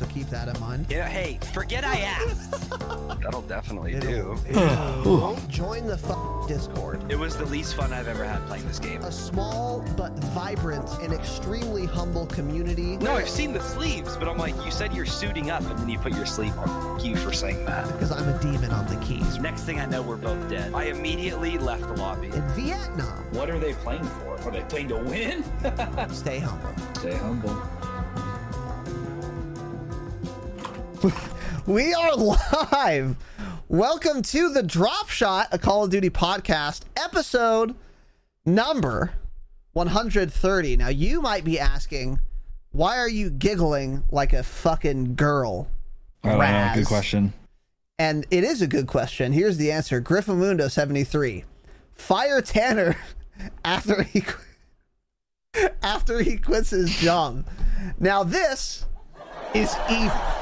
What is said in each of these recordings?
So keep that in mind. Yeah, hey, forget I asked. That'll definitely It'll- do. it'll- Join the f- Discord. It was the least fun I've ever had playing this game. A small but vibrant and extremely humble community. No, I've seen the sleeves, but I'm like, you said you're suiting up, and then you put your sleeve on. F- you for saying that. Because I'm a demon on the keys. Next thing I know, we're both dead. I immediately left the lobby. In Vietnam, What are they playing for? Are they playing to win? stay humble. Stay humble. We are live. Welcome to the Drop Shot, a Call of Duty podcast, episode number 130. Now, you might be asking, why are you giggling like a fucking girl? I don't know. Good question. And it is a good question. Here's the answer Griffamundo 73. Fire Tanner after he after he quits his job. Now this is evil.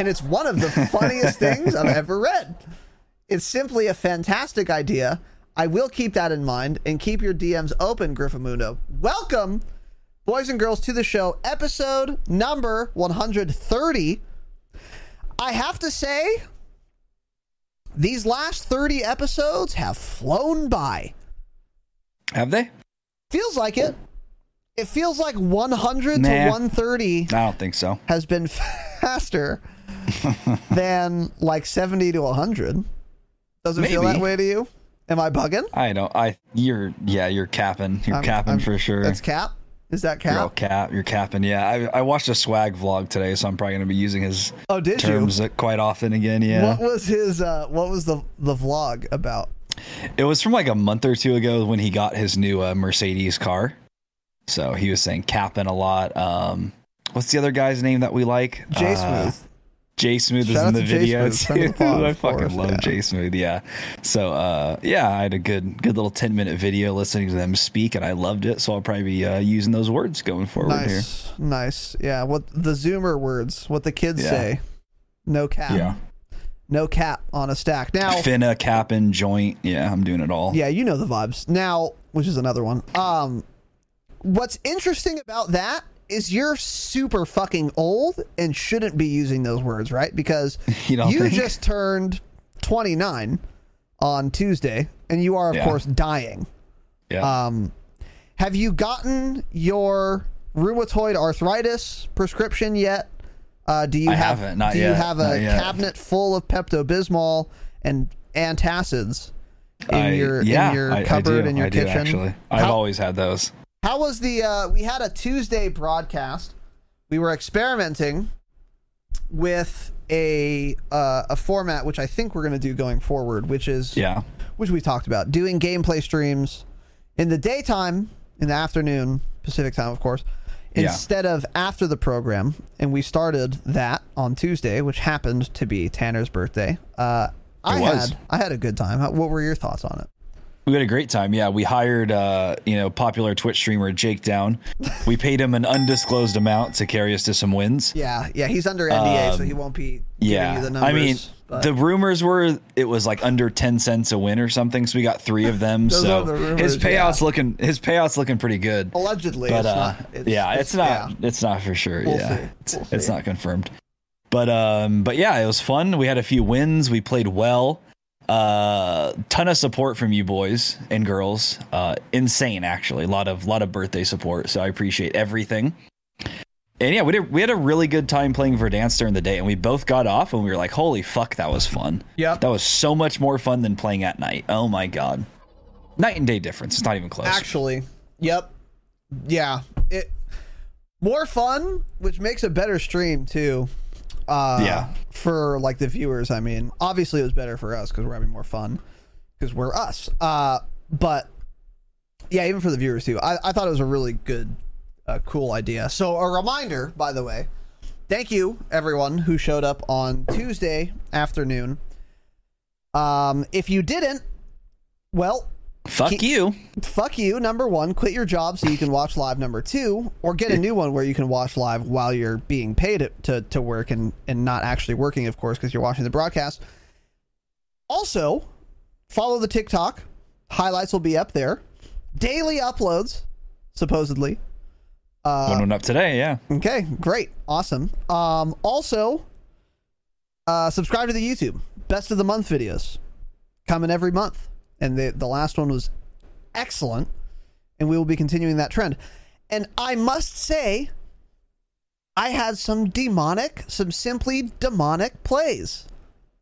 And it's one of the funniest things I've ever read. It's simply a fantastic idea. I will keep that in mind and keep your DMs open, Griffamundo. Welcome, boys and girls, to the show, episode number 130. I have to say, these last 30 episodes have flown by. Have they? Feels like it. It feels like 100 to 130 I don't think so. has been faster than like 70 to 100. Doesn't feel that way to you? Am I bugging? I don't. I you're yeah. You're capping. You're I'm- capping I'm- for sure. That's cap? Is that cap? You're cap? You're capping. Yeah. I, I watched a Swagg vlog today, so I'm probably gonna be using his Oh, did terms you? quite often again. Yeah. What was his uh what was the the vlog about? It was from like a month or two ago when he got his new uh, Mercedes car. So he was saying capping a lot. Um, what's the other guy's name that we like? J Uh, Smooth. Jay Smooth is in the video too. I fucking love yeah. Jay Smooth. Yeah. So uh, yeah, I had a good good little ten minute video listening to them speak, and I loved it. So I'll probably be uh, using those words going forward here. Nice. Nice. Yeah, what the zoomer words, what the kids Yeah. say. No cap. Yeah. No cap on a stack. Now Finna, capping, joint. Yeah, I'm doing it all. Yeah, you know the vibes. Now, which is another one. Um what's interesting about that is you're super fucking old and shouldn't be using those words, right? Because You don't just turned 29 on Tuesday and you are of Yeah. course dying. Yeah. Um have you gotten your rheumatoid arthritis prescription yet? Uh, do you I have haven't, not do you have a cabinet full of Pepto Bismol and antacids in I- your yeah, in your I- I cupboard do, in your I do, kitchen? actually, I've How- always had those. How was the? Uh, we had a Tuesday broadcast. We were experimenting with a uh, a format which I think we're going to do going forward, which is Yeah. which we talked about doing gameplay streams in the daytime, in the afternoon, Pacific time, of course, Yeah. instead of after the program. And we started that on Tuesday, which happened to be Tanner's birthday. Uh, I had I had a good time. How, what were your thoughts on it? We had a great time. Yeah, we hired uh, you know popular Twitch streamer Jake Down. We paid him an undisclosed amount to carry us to some wins. Yeah, yeah, he's under NDA, so Um, he won't be giving Yeah, you the numbers. I mean, but- the rumors were it was like under ten cents a win or something. So we got three of them. So the his rumors, payouts looking his payouts looking pretty good. allegedly, but it's uh, not. It's, yeah, it's, not. yeah. It's not for sure. We'll yeah, see. it's, We'll it's not confirmed. But um, but yeah, it was fun. We had a few wins. We played well. Uh, ton of support from you boys and girls. Uh, insane actually. A lot of lot of birthday support. So I appreciate everything. And yeah, we did. We had a really good time playing Verdansk during the day, and we both got off, and we were like, "Holy fuck, that was fun!" Yeah, that was so much more fun than playing at night. Oh my god, night and day difference. It's not even close. Actually, yep, yeah, it more fun, which makes a better stream too. Uh, Yeah. for like the viewers. I mean, obviously it was better for us because we're having more fun because we're us. Uh, but yeah, even for the viewers too. I, I thought it was a really good, uh, cool idea. So a reminder, by the way, thank you everyone who showed up on Tuesday afternoon. Um, if you didn't, well, Fuck Keep- you. fuck you number one. Quit your job so you can watch live number two or get a new one where you can watch live while you're being paid to, to work and, and not actually working of course because you're watching the broadcast. Also follow the tiktok. Highlights will be up there. Daily uploads supposedly. Uh, One went up today. Yeah. Okay, great, awesome. Um, also, uh, subscribe to the YouTube. Best of the month videos. Coming every month, and the the last one was excellent, and we will be continuing that trend. And I must say, I had some demonic, some simply demonic plays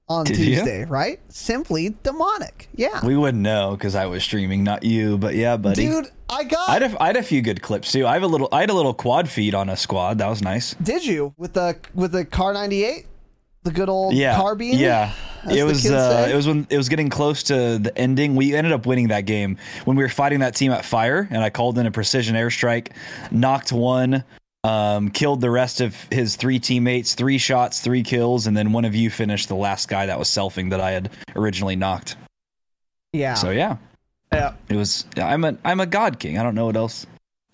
on Did you? Tuesday, right? Simply demonic, yeah, We wouldn't know because I was streaming, not you. But yeah, buddy. dude. I got. I had, a, I had a few good clips too. I have a little. I had a little quad feed on a squad. That was nice. Did you with the with the Kar ninety eight, the good old Yeah, carbine? Yeah, as it was. Uh, it was when it was getting close to the ending. We ended up winning that game when we were fighting that team at fire, and I called in a precision airstrike, knocked one, um, killed the rest of his three teammates, three shots, three kills, and then one of you finished the last guy that was selfing that I had originally knocked. Yeah. So yeah, yeah. it was. I'm a I'm a god king. I don't know what else.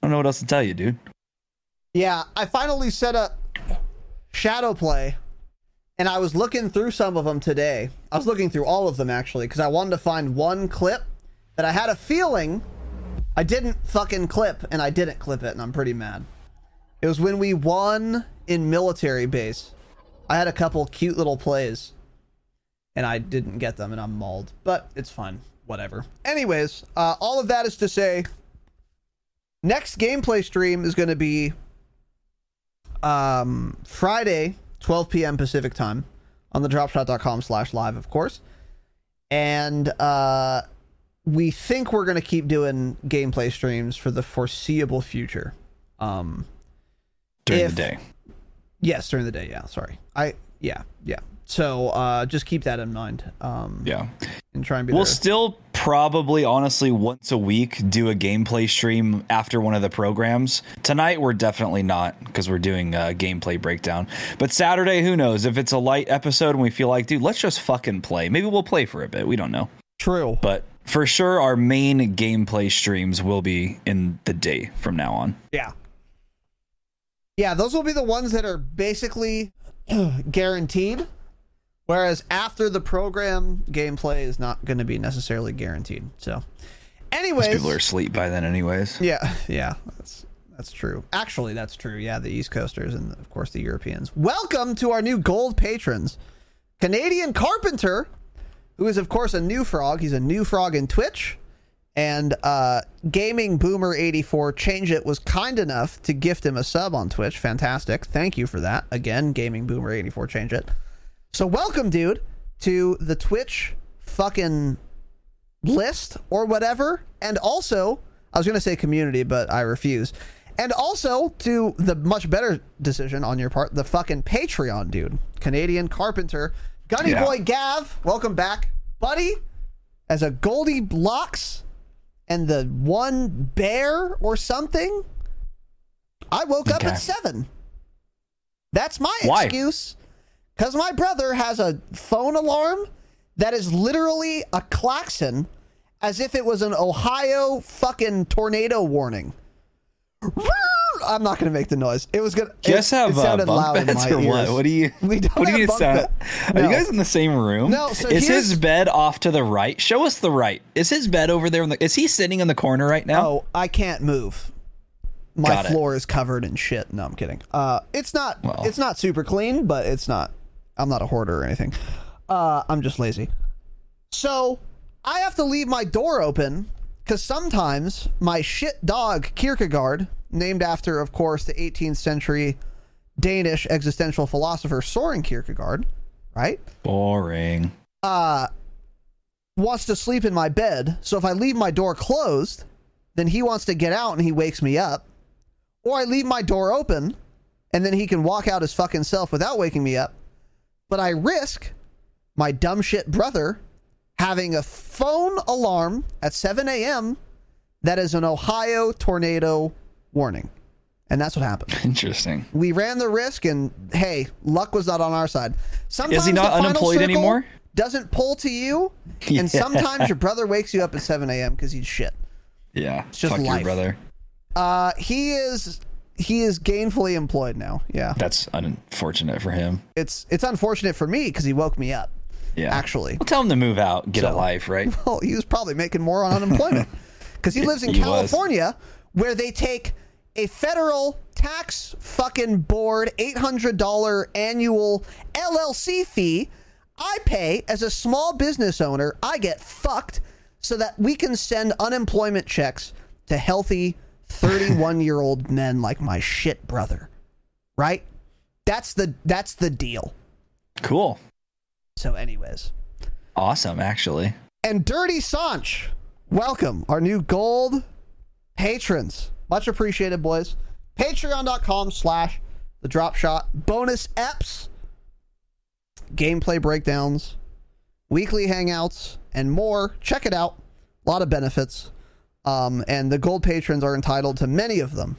I don't know what else to tell you, dude. Yeah, I finally set up shadow play, and I was looking through some of them today. I was looking through all of them actually because I wanted to find one clip that I had a feeling I didn't fucking clip, and I didn't clip it, and I'm pretty mad. It was when we won in military base. I had a couple cute little plays, and I didn't get them, and I'm mauled. But it's fine, whatever. Anyways, uh, all of that is to say, next gameplay stream is going to be um, Friday, 12 p.m. Pacific time on the dropshot.com slash live, of course. And uh, we think we're going to keep doing gameplay streams for the foreseeable future. Um, During If- the day. yes, during the day. Yeah, sorry. I, yeah, yeah. So uh, just keep that in mind. Um, Yeah. And try and be We'll there. still probably, honestly, once a week do a gameplay stream after one of the programs. Tonight, we're definitely not because we're doing a gameplay breakdown. But Saturday, who knows? If it's a light episode and we feel like, dude, let's just fucking play. Maybe we'll play for a bit. We don't know. True. But for sure, our main gameplay streams will be in the day from now on. Yeah. Yeah, those will be the ones that are basically guaranteed. Whereas after the program, gameplay is not going to be necessarily guaranteed. So, anyways, people are asleep by then, anyways. yeah, yeah, that's that's true. Actually, that's true. Yeah, the East Coasters and of course the Europeans. Welcome to our new gold patrons, Canadian Carpenter, who is of course a new frog. He's a new frog in Twitch, and uh, Gaming Boomer eighty four change it was kind enough to gift him a sub on Twitch. Fantastic, thank you for that. Again, Gaming Boomer eighty four change it. So welcome, dude, to the Twitch fucking list or whatever. And also, I was going to say community, but I refuse. And also to the much better decision on your part, the fucking Patreon dude, Canadian Carpenter, Gunny Yeah. Boy Gav, welcome back, buddy, as a Goldie Blocks and the one bear or something. I woke up at seven. That's my Why? excuse. Because my brother has a phone alarm that is literally a klaxon as if it was an Ohio fucking tornado warning. I'm not going to make the noise. It was you guys it, have it uh, bunk loud in beds my or what? ears. What do you? We don't what do you sound? bed- Are you guys in the same room? No, so is his bed off to the right? Show us the right. Is his bed over there? In the, is he sitting in the corner right now? Oh, I can't move. My Got floor is covered in shit. No, I'm kidding. Uh, it's not. Well. It's not super clean, but it's not. I'm not a hoarder or anything. Uh, I'm just lazy. So I have to leave my door open because sometimes my shit dog Kierkegaard, named after, of course, the 18th century Danish existential philosopher Soren Kierkegaard, right? Boring. uh wants to sleep in my bed. So if I leave my door closed, then he wants to get out and he wakes me up. Or I leave my door open and then he can walk out his fucking self without waking me up. But I risk my dumb shit brother having a phone alarm at 7 a.m. that is an Ohio tornado warning. And that's what happened. Interesting. We ran the risk, and hey, luck was not on our side. Sometimes Is he not unemployed anymore? Doesn't pull to you, Yeah. and sometimes your brother wakes you up at 7 a.m. because he's shit. Yeah. It's just Fuck life. your brother. Uh, he is he is gainfully employed now. Yeah, That's unfortunate for him. it's it's unfortunate for me because he woke me up. Yeah. Actually, Well, tell him to move out, get a life, right? well, he was probably making more on unemployment because he lives in He was. California, where they take a federal tax fucking board eight hundred dollar annual LLC fee. I pay as a small business owner. I get fucked so that we can send unemployment checks to healthy thirty one year old men like my shit brother. Right? That's the that's the deal. Cool. So, anyways. Awesome, actually. and Dirty Sanch. Welcome, our new gold patrons. Much appreciated, boys. Patreon.com slash the drop shot. Bonus eps, gameplay breakdowns, weekly hangouts, and more. Check it out. A lot of benefits. Um, and the gold patrons are entitled to many of them.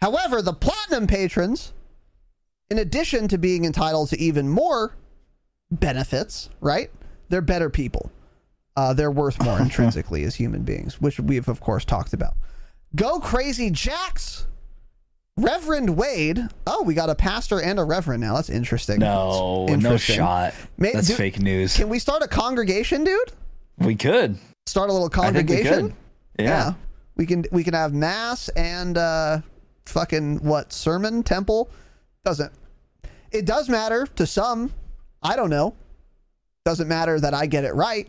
However, the platinum patrons, in addition to being entitled to even more benefits, right? They're better people. Uh, they're worth more intrinsically as human beings, which we've of course talked about. Go crazy, Jax. Reverend Wade. Oh, we got a pastor and a reverend now. That's interesting. No, That's no interesting. shot. May- That's do- fake news. Can we start a congregation, dude? we could. Start a little I think we congregation. Could. Yeah. We can we can have mass and uh fucking what sermon temple doesn't it does matter to some. I don't know. Doesn't matter that I get it right.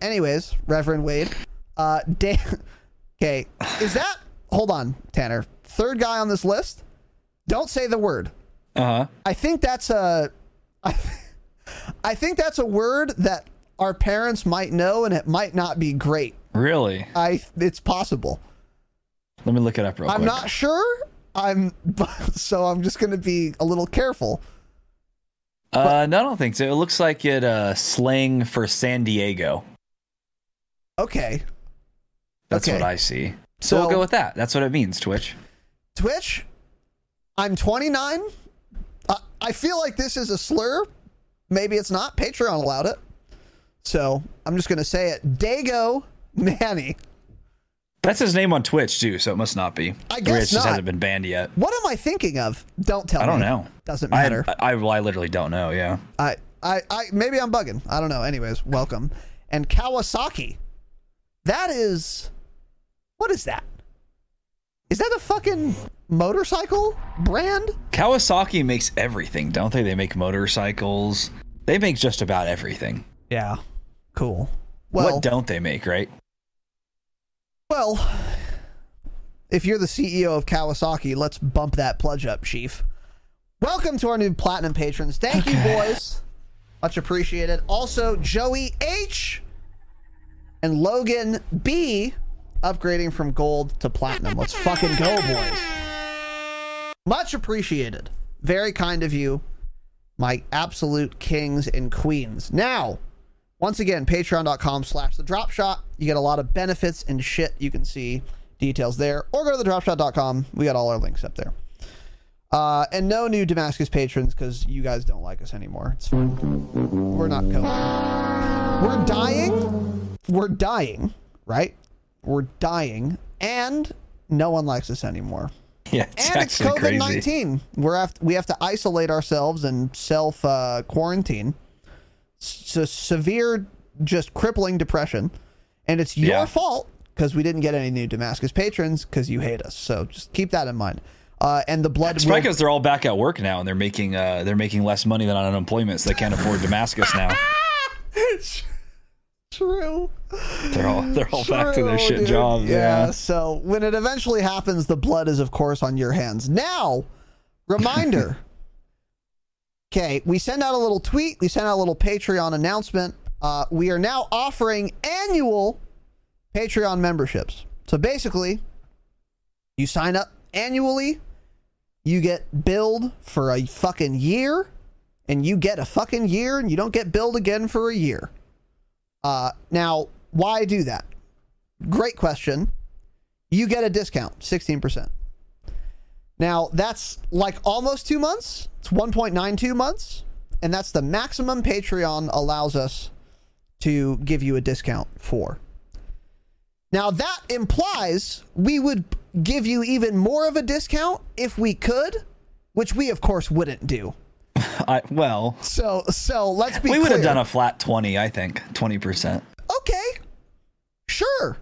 Anyways, Reverend Wade. Uh Dan Okay, is that hold on, Tanner. Third guy on this list? Don't say the word. Uh huh. I think that's a I, I think that's a word that our parents might know and it might not be great. Really? I it's possible. Let me look it up real quick. I'm not sure. I'm so I'm just going to be a little careful. Uh, no, I don't think so. It looks like it uh slang for San Diego. Okay. That's Okay. what I see. So, So- we'll go with that. That's what it means, Twitch. Twitch, I'm 29. Uh, I feel like this is a slur. Maybe it's not. Patreon allowed it. So I'm just going to say it. Dago Manny. That's his name on Twitch too, so it must not be. I guess just not. hasn't been banned yet. What am I thinking of? Don't tell me. I don't know. Doesn't matter. I, I, I literally don't know. Yeah. I, I, I, maybe I'm bugging. I don't know. Anyways, welcome. And Kawasaki. That is, what is that? Is that a fucking motorcycle brand? Kawasaki makes everything, don't they? They make motorcycles. They make just about everything. Yeah. Cool. Well, what don't they make, right? Well, if you're the CEO of Kawasaki, let's bump that pledge up, Chief. Welcome to our new platinum patrons. Thank you, boys. Much appreciated. Also, Joey H and Logan B upgrading from gold to platinum. Let's fucking go, boys. Much appreciated. Very kind of you, my absolute kings and queens. Now, once again, patreon.com slash the drop shot. You get a lot of benefits and shit. You can see details there. Or go to the dropshot.com. We got all our links up there. Uh, and no new Damascus patrons because you guys don't like us anymore. It's fine. We're not going. We're dying we're dying, right? We're dying, and no one likes us anymore. Yeah, it's and it's COVID nineteen. We're have we have to isolate ourselves and self uh, quarantine. So severe, just crippling depression, and it's your Yeah. fault because we didn't get any new Damascus patrons because you hate us. So just keep that in mind. Uh, and the blood. Will- probably because they're all back at work now and they're making uh, they're making less money than on unemployment, so they can't afford Damascus now. True. They're all they're all back to their shit dude. jobs. Yeah, Yeah. So when it eventually happens, the blood is, of course, on your hands. Now, reminder. Okay, we send out a little tweet. We send out a little Patreon announcement. Uh, we are now offering annual Patreon memberships. So basically, you sign up annually, you get billed for a fucking year, and you get a fucking year, and you don't get billed again for a year. Uh, now, why do that? Great question. You get a discount, 16%. Now, that's like almost two months. It's 1.92 months. And that's the maximum Patreon allows us to give you a discount for. Now, that implies we would give you even more of a discount if we could, which we, of course, wouldn't do. I, well, So, so let's be we would have done a flat twenty, I think, twenty percent. okay, sure,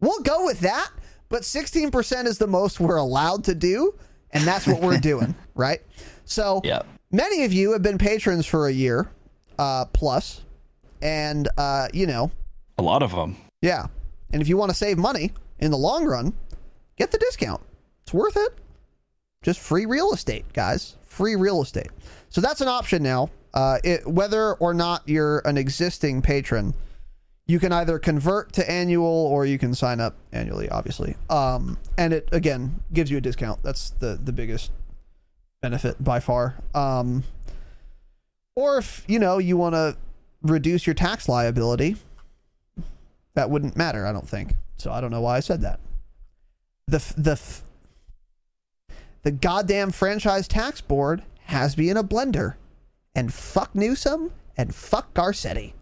we'll go with that. But 16% is the most we're allowed to do, and that's what we're doing, right? So, Yep. many of you have been patrons for a year uh, plus, and uh, you know, A lot of them. yeah. And if you want to save money in the long run, get the discount. It's worth it. Just free real estate, guys. Free real estate. So that's an option now. Uh, it, whether or not you're an existing patron, you can either convert to annual or you can sign up annually, obviously. Um, and it again gives you a discount. That's the the biggest benefit by far. Um, or if you know you want to reduce your tax liability, that wouldn't matter. I don't think. So I don't know why I said that. The the the goddamn franchise tax board has me in a blender, and fuck Newsom and fuck Garcetti.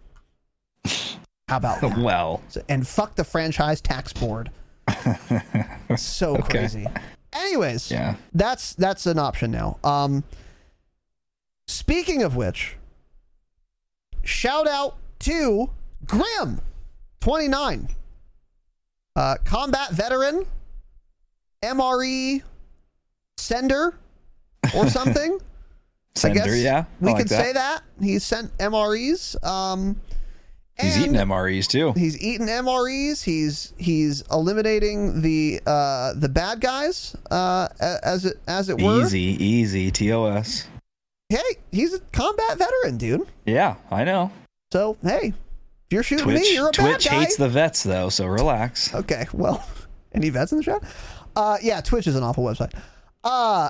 How about that? Well, and fuck the franchise tax board. so Okay. crazy. Anyways, yeah. that's that's an option now. Um, speaking of which, shout out to Grim twenty nine, uh, combat veteran, MRE sender or something. Sender, I guess yeah. we I like could say that he sent MREs. Um, He's and- eating MREs too. He's eating MREs. He's he's eliminating the uh, the bad guys uh, as it as it were. Easy, easy. TOS. Hey, he's a combat veteran, dude. Yeah, I know. So hey, if you're shooting Twitch, me, you're a Twitch bad guy. Twitch hates the vets though, so relax. Okay, well, any vets in the chat? Uh, yeah, Twitch is an awful website. Uh,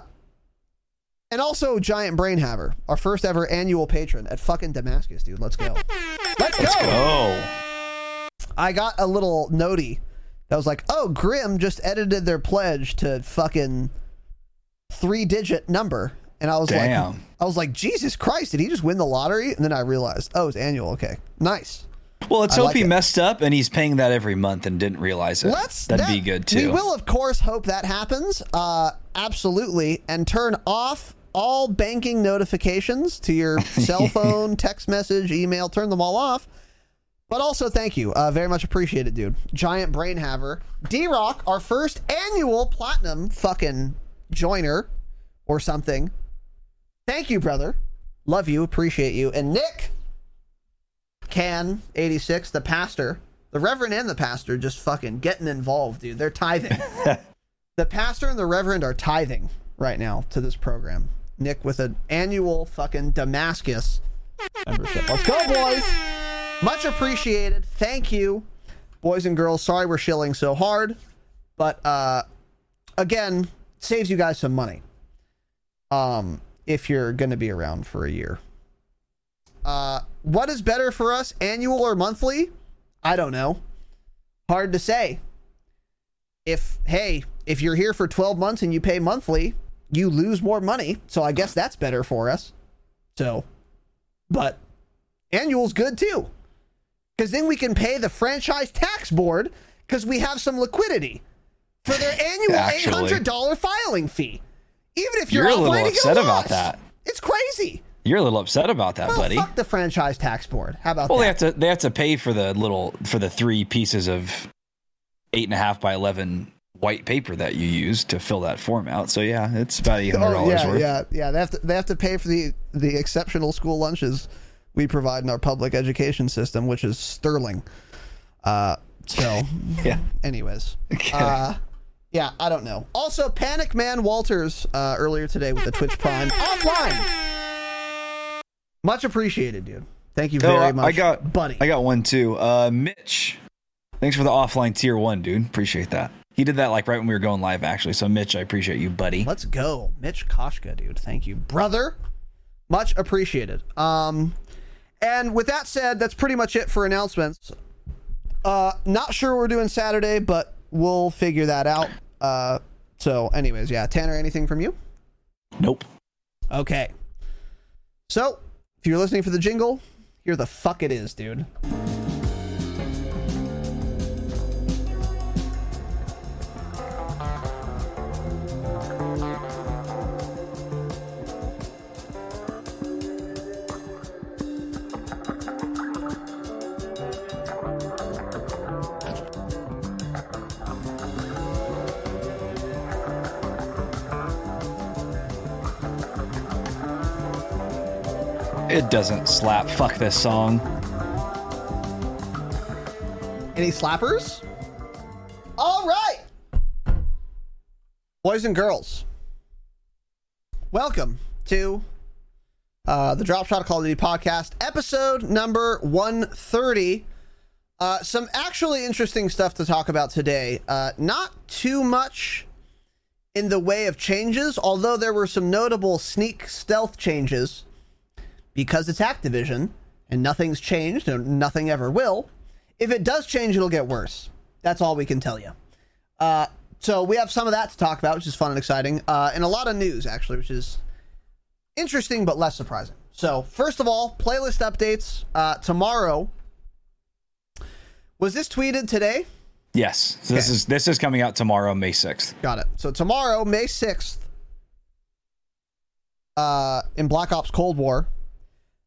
and also Giant Brain Haver, our first ever annual patron at fucking Damascus, dude. Let's go. Let's go. Oh, I got a little notey that was like, "Oh, Grim just edited their pledge to fucking three digit number," and I was like, "I was like, Jesus Christ, did he just win the lottery?" And then I realized, oh, it's annual. Okay, nice. well, let's I hope like he it. messed up and he's paying that every month and didn't realize it. Let's That'd that- be good too. We will, of course, hope that happens. Uh, absolutely, and turn off all banking notifications to your cell phone, text message, email. Turn them all off. But also, thank you. Uh, very much appreciated, dude. Giant Brain Haver. D Rock, our first annual platinum fucking joiner or something. Thank you, brother. Love you. Appreciate you. And Nick Can, 86, the pastor, the reverend and the pastor just fucking getting involved, dude. They're tithing. the pastor and the reverend are tithing right now to this program. Nick with an annual fucking Damascus membership. Let's go, boys. Much appreciated. Thank you, boys and girls. Sorry we're shilling so hard, but uh, again, saves you guys some money. Um, if you're gonna be around for a year. Uh, what is better for us, annual or monthly? I don't know. Hard to say. If hey, if you're here for 12 months and you pay monthly, you lose more money. So I guess that's better for us. So, but annual's good too. because then we can pay the franchise tax board because we have some liquidity for their annual eight Actually. hundred dollar filing fee. Even if you're, You're a little upset about that. It's crazy. You're a little upset about that, Well, buddy. fuck the franchise tax board. How about Well, they that? have to they have to pay for the little for the three pieces of eight and a half by eleven white paper that you use to fill that form out. So yeah, it's about eight hundred Oh dollars yeah, worth. yeah, yeah. They have to they have to pay for the the exceptional school lunches we provide in our public education system, which is sterling. Uh, so Yeah. Anyways, uh, yeah, I don't know. Also, Panic Man Walters uh, earlier today with the Twitch Prime offline. Much appreciated, dude. Thank you Oh, very I- much, I got buddy. I got one too. Uh, Mitch, thanks for the offline tier one, dude. Appreciate that. He did that like right when we were going live, actually. So Mitch, I appreciate you, buddy. Let's go, Mitch Koshka, dude. Thank you, brother. Much appreciated. Um, and with that said, that's pretty much it for announcements. Uh, not sure what we're doing Saturday, but we'll figure that out. Uh, so, anyways, yeah, Tanner, anything from you? Nope. Okay. So, if you're listening for the jingle, here the fuck it is, dude. Doesn't slap. Fuck this song. Any slappers? All right. Boys and girls, welcome to uh, the Drop Shot Call of Duty podcast, episode number 130. Uh, some actually interesting stuff to talk about today. Uh, not too much in the way of changes, although there were some notable sneak stealth changes because it's Activision and nothing's changed and nothing ever will. If it does change, it'll get worse. That's all we can tell you. Uh, so we have some of that to talk about, which is fun and exciting, uh, and a lot of news actually, which is interesting but less surprising. So first of all, playlist updates uh, tomorrow. Was this tweeted today? Yes. So this Okay. is this is coming out tomorrow, May sixth. Got it. So tomorrow, May sixth, uh, in Black Ops Cold War,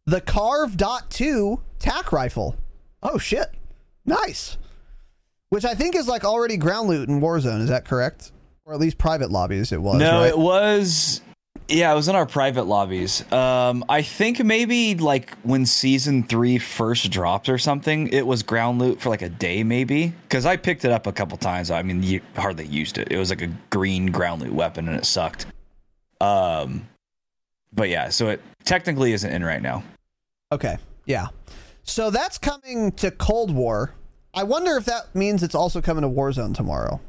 the CARV.2 tac rifle. Oh shit! Nice. Which I think is like already ground loot in Warzone. Is that correct? Or at least private lobbies. It was. no, right? it was. Yeah, it was in our private lobbies. Um, I think maybe like when season three first dropped or something, it was ground loot for like a day, maybe. Because I picked it up a couple times. I mean, you hardly used it. It was like a green ground loot weapon, and it sucked. Um, but yeah, so it technically isn't in right now. Okay. Yeah. So that's coming to Cold War. I wonder if that means it's also coming to Warzone tomorrow.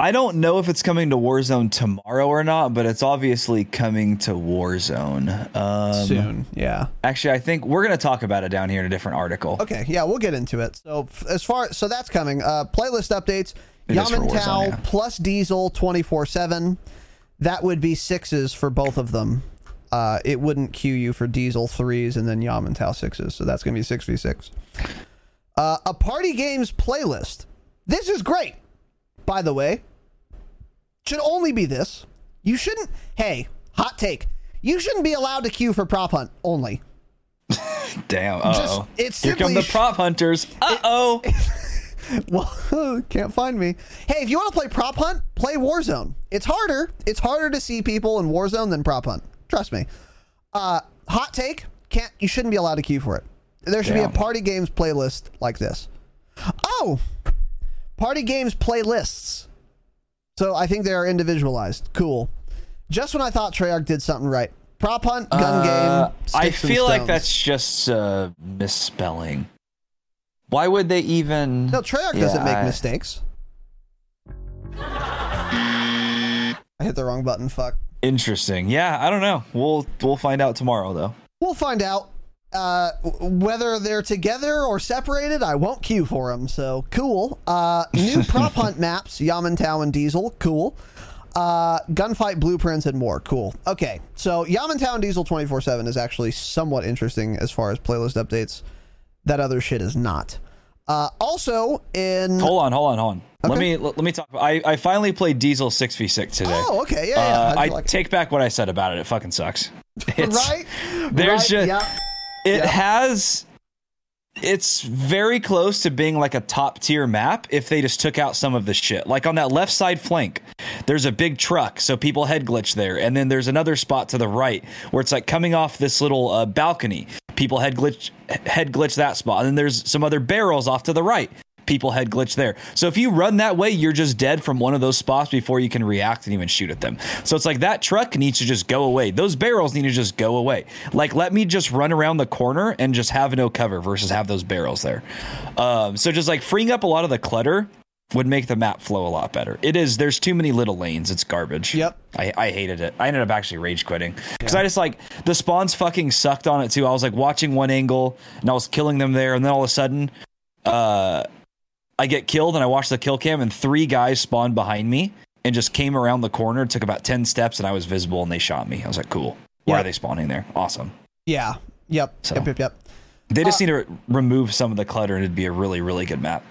I don't know if it's coming to Warzone tomorrow or not, but it's obviously coming to Warzone um, Soon. Yeah. Actually, I think we're going to talk about it down here in a different article. Okay, yeah, we'll get into it. So f- as far so that's coming. Uh, playlist updates. It Yamantau yeah. plus Diesel twenty four seven. That would be sixes for both of them. Uh, it wouldn't queue you for Diesel threes and then Yamantau sixes. So that's gonna be six v six. Uh, a party games playlist. This is great. By the way, should only be this. You shouldn't. Hey, hot take. You shouldn't be allowed to queue for prop hunt only. Damn. Uh oh. it's Here come the prop hunters. Uh oh. Well, can't find me. Hey, if you want to play prop hunt, play Warzone. It's harder. It's harder to see people in Warzone than prop hunt. Trust me. Uh, hot take: can't you shouldn't be allowed to queue for it. There should be a party games playlist like this. Oh, party games playlists. So I think they are individualized. Cool. Just when I thought Treyarch did something right. Prop hunt, gun Uh, game. I feel like that's just uh, misspelling. Why would they even? no. Treyarch doesn't make I- mistakes. I hit the wrong button. Fuck. Interesting. Yeah, I don't know. We'll we'll find out tomorrow though. We'll find out uh, whether they're together or separated. I won't queue for them. So cool. Uh, new prop hunt maps: Yamantau and Diesel. Cool. Uh, gunfight blueprints and more. Cool. Okay, so Yamantau and Diesel twenty four seven is actually somewhat interesting as far as playlist updates. that other shit is not. Uh, also, in Hold on, hold on, hold on. Let me let, me talk. I, I finally played Diesel six v six today. Oh, okay, yeah, yeah. Uh, I like it? take back what I said about it. It fucking sucks. It's, right? There's right, just yeah. it Yeah. has. It's very close to being like a top tier map if they just took out some of the shit. Like on that left side flank, there's a big truck, so people head glitch there, and then there's another spot to the right where it's like coming off this little uh, balcony. People head glitch head glitch that spot, and then there's some other barrels off to the right. People head glitch there. So if you run that way, you're just dead from one of those spots before you can react and even shoot at them. So it's like that truck needs to just go away. Those barrels need to just go away. Like let me just run around the corner and just have no cover versus have those barrels there. Um, so just like freeing up a lot of the clutter would make the map flow a lot better. It is. There's too many little lanes. It's garbage. Yep. I, I hated it. I ended up actually rage quitting because I just like the spawns fucking sucked on it too. I was like watching one angle and I was killing them there, and then all of a sudden, uh, I get killed and I watch the kill cam and three guys spawned behind me and just came around the corner. Took about ten steps and I was visible and they shot me. I was like, cool. Why Yeah. are they spawning there? Awesome. Yeah. Yep. So- Yep. Yep. Yep. They just Uh, need to remove some of the clutter and it'd be a really really good map.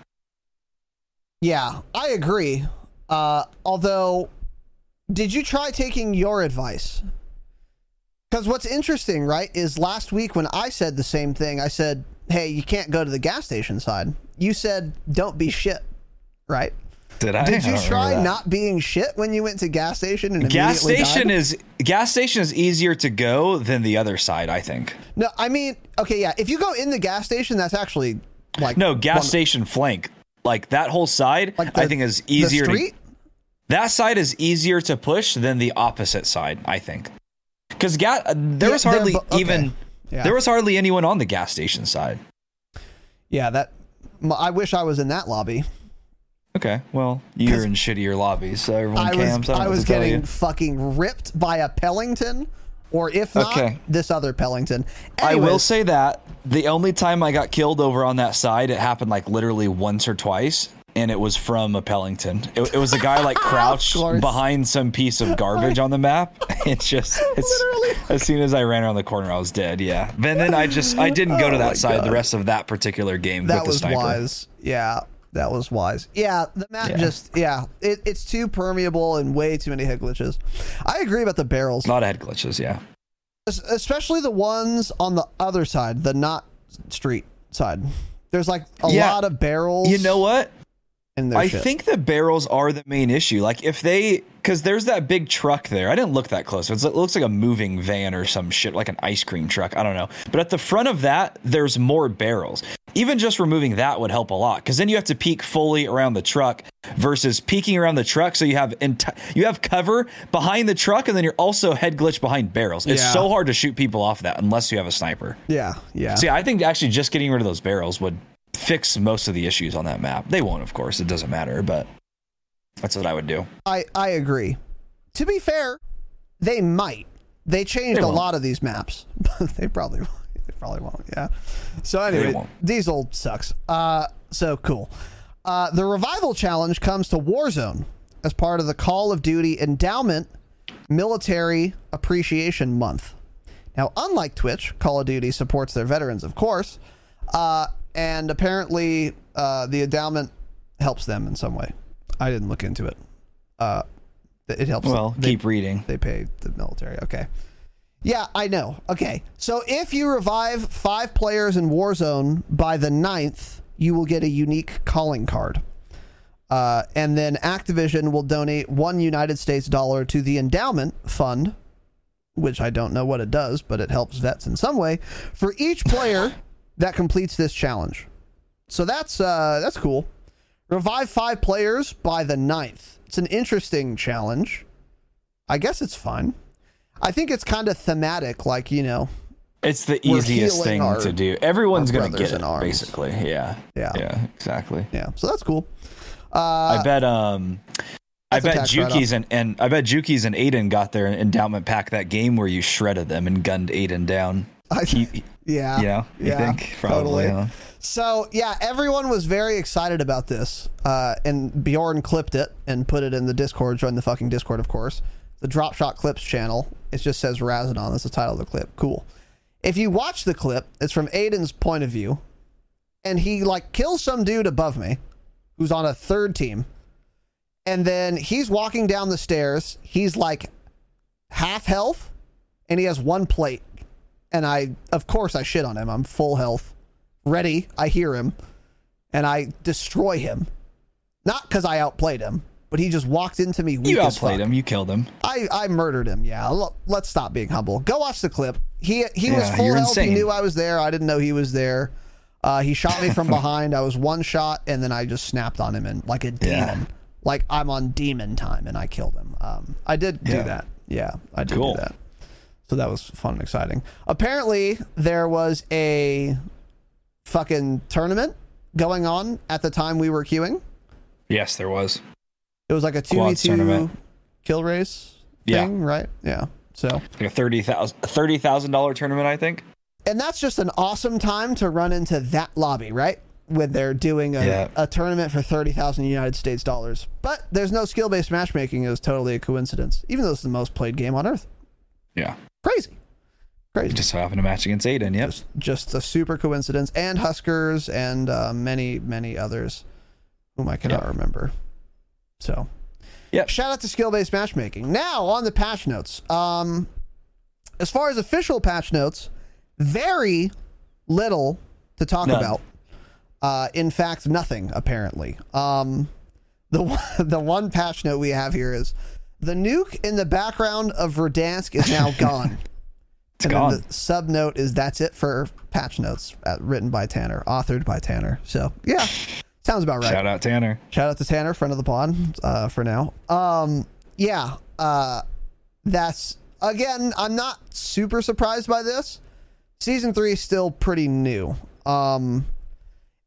Yeah, I agree. Uh, although, did you try taking your advice? Because what's interesting, right, is last week when I said the same thing, I said, "Hey, you can't go to the gas station side." You said, "Don't be shit," right? Did I? Did you try not being shit when you went to gas station and gas station died? is gas station is easier to go than the other side i think no. I mean, okay, yeah. If you go in the gas station, that's actually like no gas one- station flank like that whole side Like the- i think is easier street? to that side is easier to push than the opposite side i think because ga- uh, there Yeah, was hardly okay. even Yeah. there was hardly anyone on the gas station side Yeah, that. I wish I was in that lobby. okay well you're in shittier lobbies so everyone I cams was I, I was getting fucking ripped by a Pelington, or if not, Okay. this other Pelington. I will say that the only time I got killed over on that side, it happened like literally once or twice, and it was from a Pelington. It, it was a guy like crouched behind some piece of garbage on the map. It's just it's, as soon as I ran around the corner, I was dead. Yeah, and then I just I didn't go to Oh that side the rest of that particular game that with the was wise. Yeah, that was wise. Yeah, the map Yeah. just yeah, it, it's too permeable and way too many head glitches. I agree about the barrels, A lot of head glitches. Yeah. Especially the ones on the other side, the not street side. There's like a Yeah. lot of barrels. You know what? In their I shit. think the barrels are the main issue. Like if they, because there's that big truck there. I didn't look that close. It's, it looks like a moving van or some shit, like an ice cream truck. I don't know. But at the front of that, there's more barrels. Even just removing that would help a lot because then you have to peek fully around the truck versus peeking around the truck. So you have enti- you have cover behind the truck, and then you're also head glitch behind barrels. It's Yeah. so hard to shoot people off that unless you have a sniper. Yeah, yeah. See, I think actually just getting rid of those barrels would fix most of the issues on that map. They won't, of course. It doesn't matter, but that's what I would do. I I agree. To be fair, they might. They changed They a lot of these maps. they probably they probably won't. Yeah. So anyway, won't. Diesel sucks. Uh, so cool. Uh, the revival challenge comes to Warzone as part of the Call of Duty Endowment Military Appreciation Month. Now, unlike Twitch, Call of Duty supports their veterans, of course, uh, and apparently uh, the endowment helps them in some way. I didn't look into it. Uh, it helps. Well, they, keep reading. They pay the military. Okay. Yeah, I know. Okay. So if you revive five players in Warzone by the ninth, you will get a unique calling card. Uh, and then Activision will donate one United States dollar to the endowment fund, which I don't know what it does, but it helps vets in some way, for each player that completes this challenge. So that's uh, that's cool. Revive five players by the ninth. It's an interesting challenge. I guess it's fun. I think it's kind of thematic, like, you know, It's the easiest thing our- to do. Everyone's going to get it, basically. Yeah. Yeah. Yeah, exactly. yeah. So that's cool. Uh, I bet um I bet tax Juki's and, and I bet Juki's and Aiden got their endowment pack that game where you shredded them and gunned Aiden down. I, He, yeah. you know, you yeah, think? Probably. totally. huh? So yeah, everyone was very excited about this, uh, and Bjorn clipped it and put it in the Discord. Join the fucking Discord, of course. The Drop Shot Clips channel. It just says Razadon. That's the title of the clip. Cool. If you watch the clip, it's from Aiden's point of view, and he like kills some dude above me who's on a third team. And then he's walking down the stairs. He's like half health and he has one plate. And I, of course, I shit on him. I'm full health, ready. I hear him and I destroy him. Not because I outplayed him, but he just walked into me. You outplayed him. You killed him. I, I murdered him. Yeah. Let's stop being humble. Go watch the clip. He he was full health. He knew I was there. I didn't know he was there. Uh, he shot me from behind. I was one shot, and then I just snapped on him and like a Yeah. demon. Like I'm on demon time, and I killed him. Um, I did do Yeah. that. Yeah, I did Cool. do that. So that was fun and exciting. Apparently, there was a fucking tournament going on at the time we were queuing. Yes, there was. It was like a two v two tournament. kill race Yeah. thing, right? Yeah. So Like a thirty thousand thirty thousand dollar tournament, I think. and that's just an awesome time to run into that lobby, right? When they're doing a, Yeah. a tournament for thirty thousand United States dollars. But there's no skill based matchmaking. It was totally a coincidence, even though it's the most played game on earth. Yeah. Crazy, crazy. Just happened to match against Aiden. Yep. just, just a super coincidence. And HusKerrs and uh, many many others whom I cannot Yep. remember. So Yep. shout out to skill based matchmaking. Now on the patch notes. Um, as far as official patch notes, very little to talk None. about. Uh, in fact, nothing apparently. Um, the one, the one patch note we have here is the nuke in the background of Verdansk is now gone. It's and gone. the sub note is that's it for patch notes uh, written by Tanner, authored by Tanner. So yeah, sounds about right. Shout out Tanner. Shout out to Tanner, friend of the pod, uh, for now. Um, yeah, uh, that's again. I'm not super surprised by this. Season three is still pretty new. Um,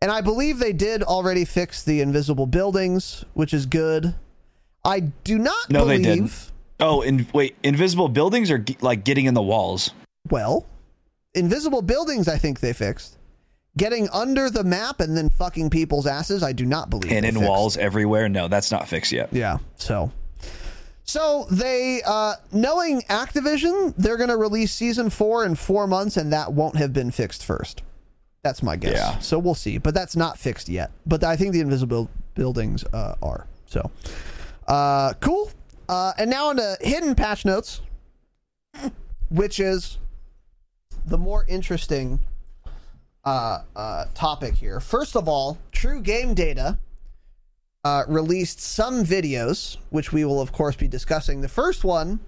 and I believe they did already fix the invisible buildings, which is good. I do not No, they didn't. Oh, in, wait, invisible buildings are like getting in the walls. Well, invisible buildings, I think they fixed. Getting under the map and then fucking people's asses, I do not believe. and in fixed. walls everywhere. No, that's not fixed yet. Yeah. So, so they, uh, knowing Activision, they're going to release season four in four months, and that won't have been fixed first. That's my guess. Yeah. So we'll see, but that's not fixed yet. But I think the invisible buildings uh, are. So, uh, cool. Uh, and now on to hidden patch notes, which is the more interesting uh, uh, topic here. First of all, True Game Data uh, released some videos, which we will, of course, be discussing. The first one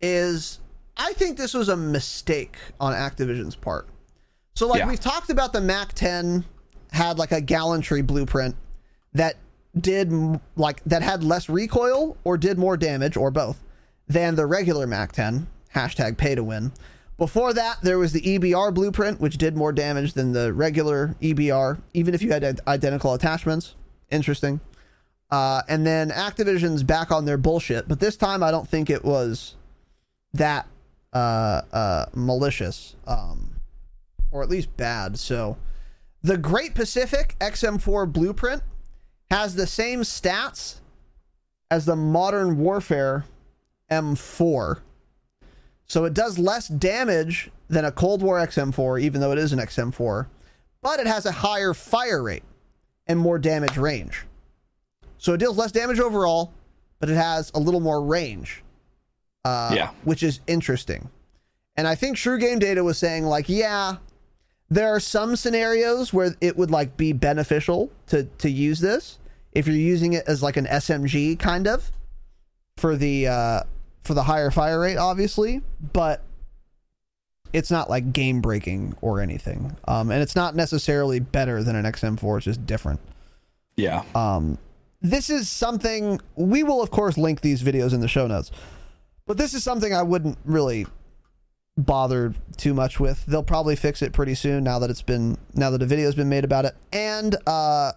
is I think this was a mistake on Activision's part. So, like, Yeah. we've talked about the Mac 10 had like a gallantry blueprint that did like that had less recoil or did more damage or both than the regular Mac 10. Hashtag pay to win. Before that, there was the EBR blueprint, which did more damage than the regular EBR, even if you had identical attachments. Interesting. Uh, and then Activision's back on their bullshit, but this time I don't think it was that uh, uh, malicious, um, or at least bad. So, the Great Pacific XM4 blueprint has the same stats as the Modern Warfare M4. So it does less damage than a Cold War XM4, even though it is an XM4, but it has a higher fire rate and more damage range. So it deals less damage overall, but it has a little more range. Uh, Yeah. Which is interesting. And I think True Game Data was saying, like, yeah, there are some scenarios where it would like be beneficial to to use this if you're using it as like an SMG kind of for the uh for the higher fire rate obviously but it's not like game breaking or anything um and it's not necessarily better than an XM4 it's just different Yeah. um, this is something we will, of course, link these videos in the show notes. But this is something I wouldn't really bother too much with. They'll probably fix it pretty soon now that it's been now that a video's been made about it, and uh,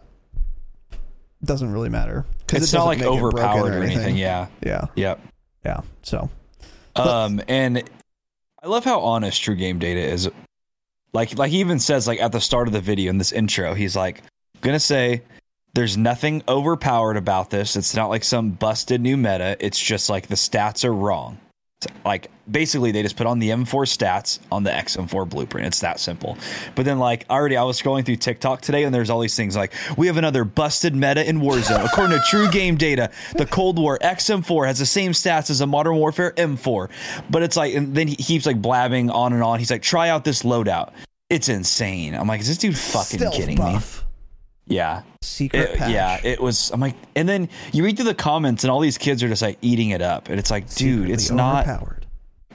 doesn't really matter It's it not like make it broken overpowered or anything. Yeah. yeah, Yep. yeah. So Um, and I love how honest True Game Data is. Like, like he even says, like at the start of the video in this intro, he's like, "Gonna say, there's nothing overpowered about this. It's not like some busted new meta. It's just like the stats are wrong. Like basically they just put on the M4 stats on the XM4 blueprint. It's that simple. But then like already I was scrolling through TikTok today and there's all these things like we have another busted meta in Warzone. According to true game data, the Cold War XM4 has the same stats as a Modern Warfare M4. But it's like and then he keeps like blabbing on and on. He's like try out this loadout. It's insane. I'm like is this dude fucking Stealth kidding buff. me? Yeah. Secret It- patch. yeah, it was. I'm like, and then you read through the comments, and all these kids are just like eating it up, and it's like, dude, it's not.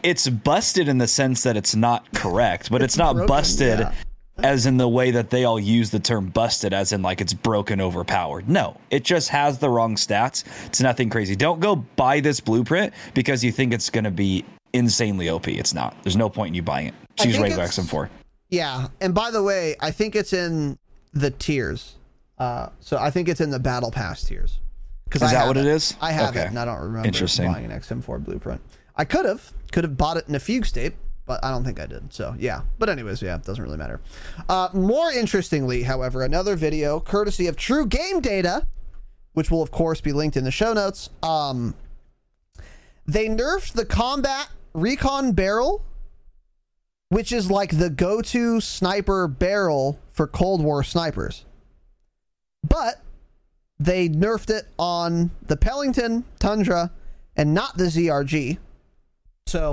It's busted in the sense that it's not correct, but it's, It's not broken, busted yeah. as in the way that they all use the term busted, as in like it's broken, overpowered. No, it just has the wrong stats. It's nothing crazy. Don't go buy this blueprint because you think it's going to be insanely OP. It's not. There's no point in you buying it. Choose it's- XM4. Yeah, and by the way, I think it's in the tiers. Uh, so I think it's in the battle pass tiers. Is that what it is? I have Okay. it, and I don't remember Interesting. buying an XM4 blueprint. I could have, could have bought it in a fugue state, but I don't think I did. So yeah. But anyways, yeah, it doesn't really matter. Uh, more interestingly, however, another video courtesy of True Game Data, which will of course be linked in the show notes. Um, they nerfed the combat recon barrel which is like the go-to sniper barrel for Cold War snipers. But they nerfed it on the Pelington Tundra and not the ZRG. So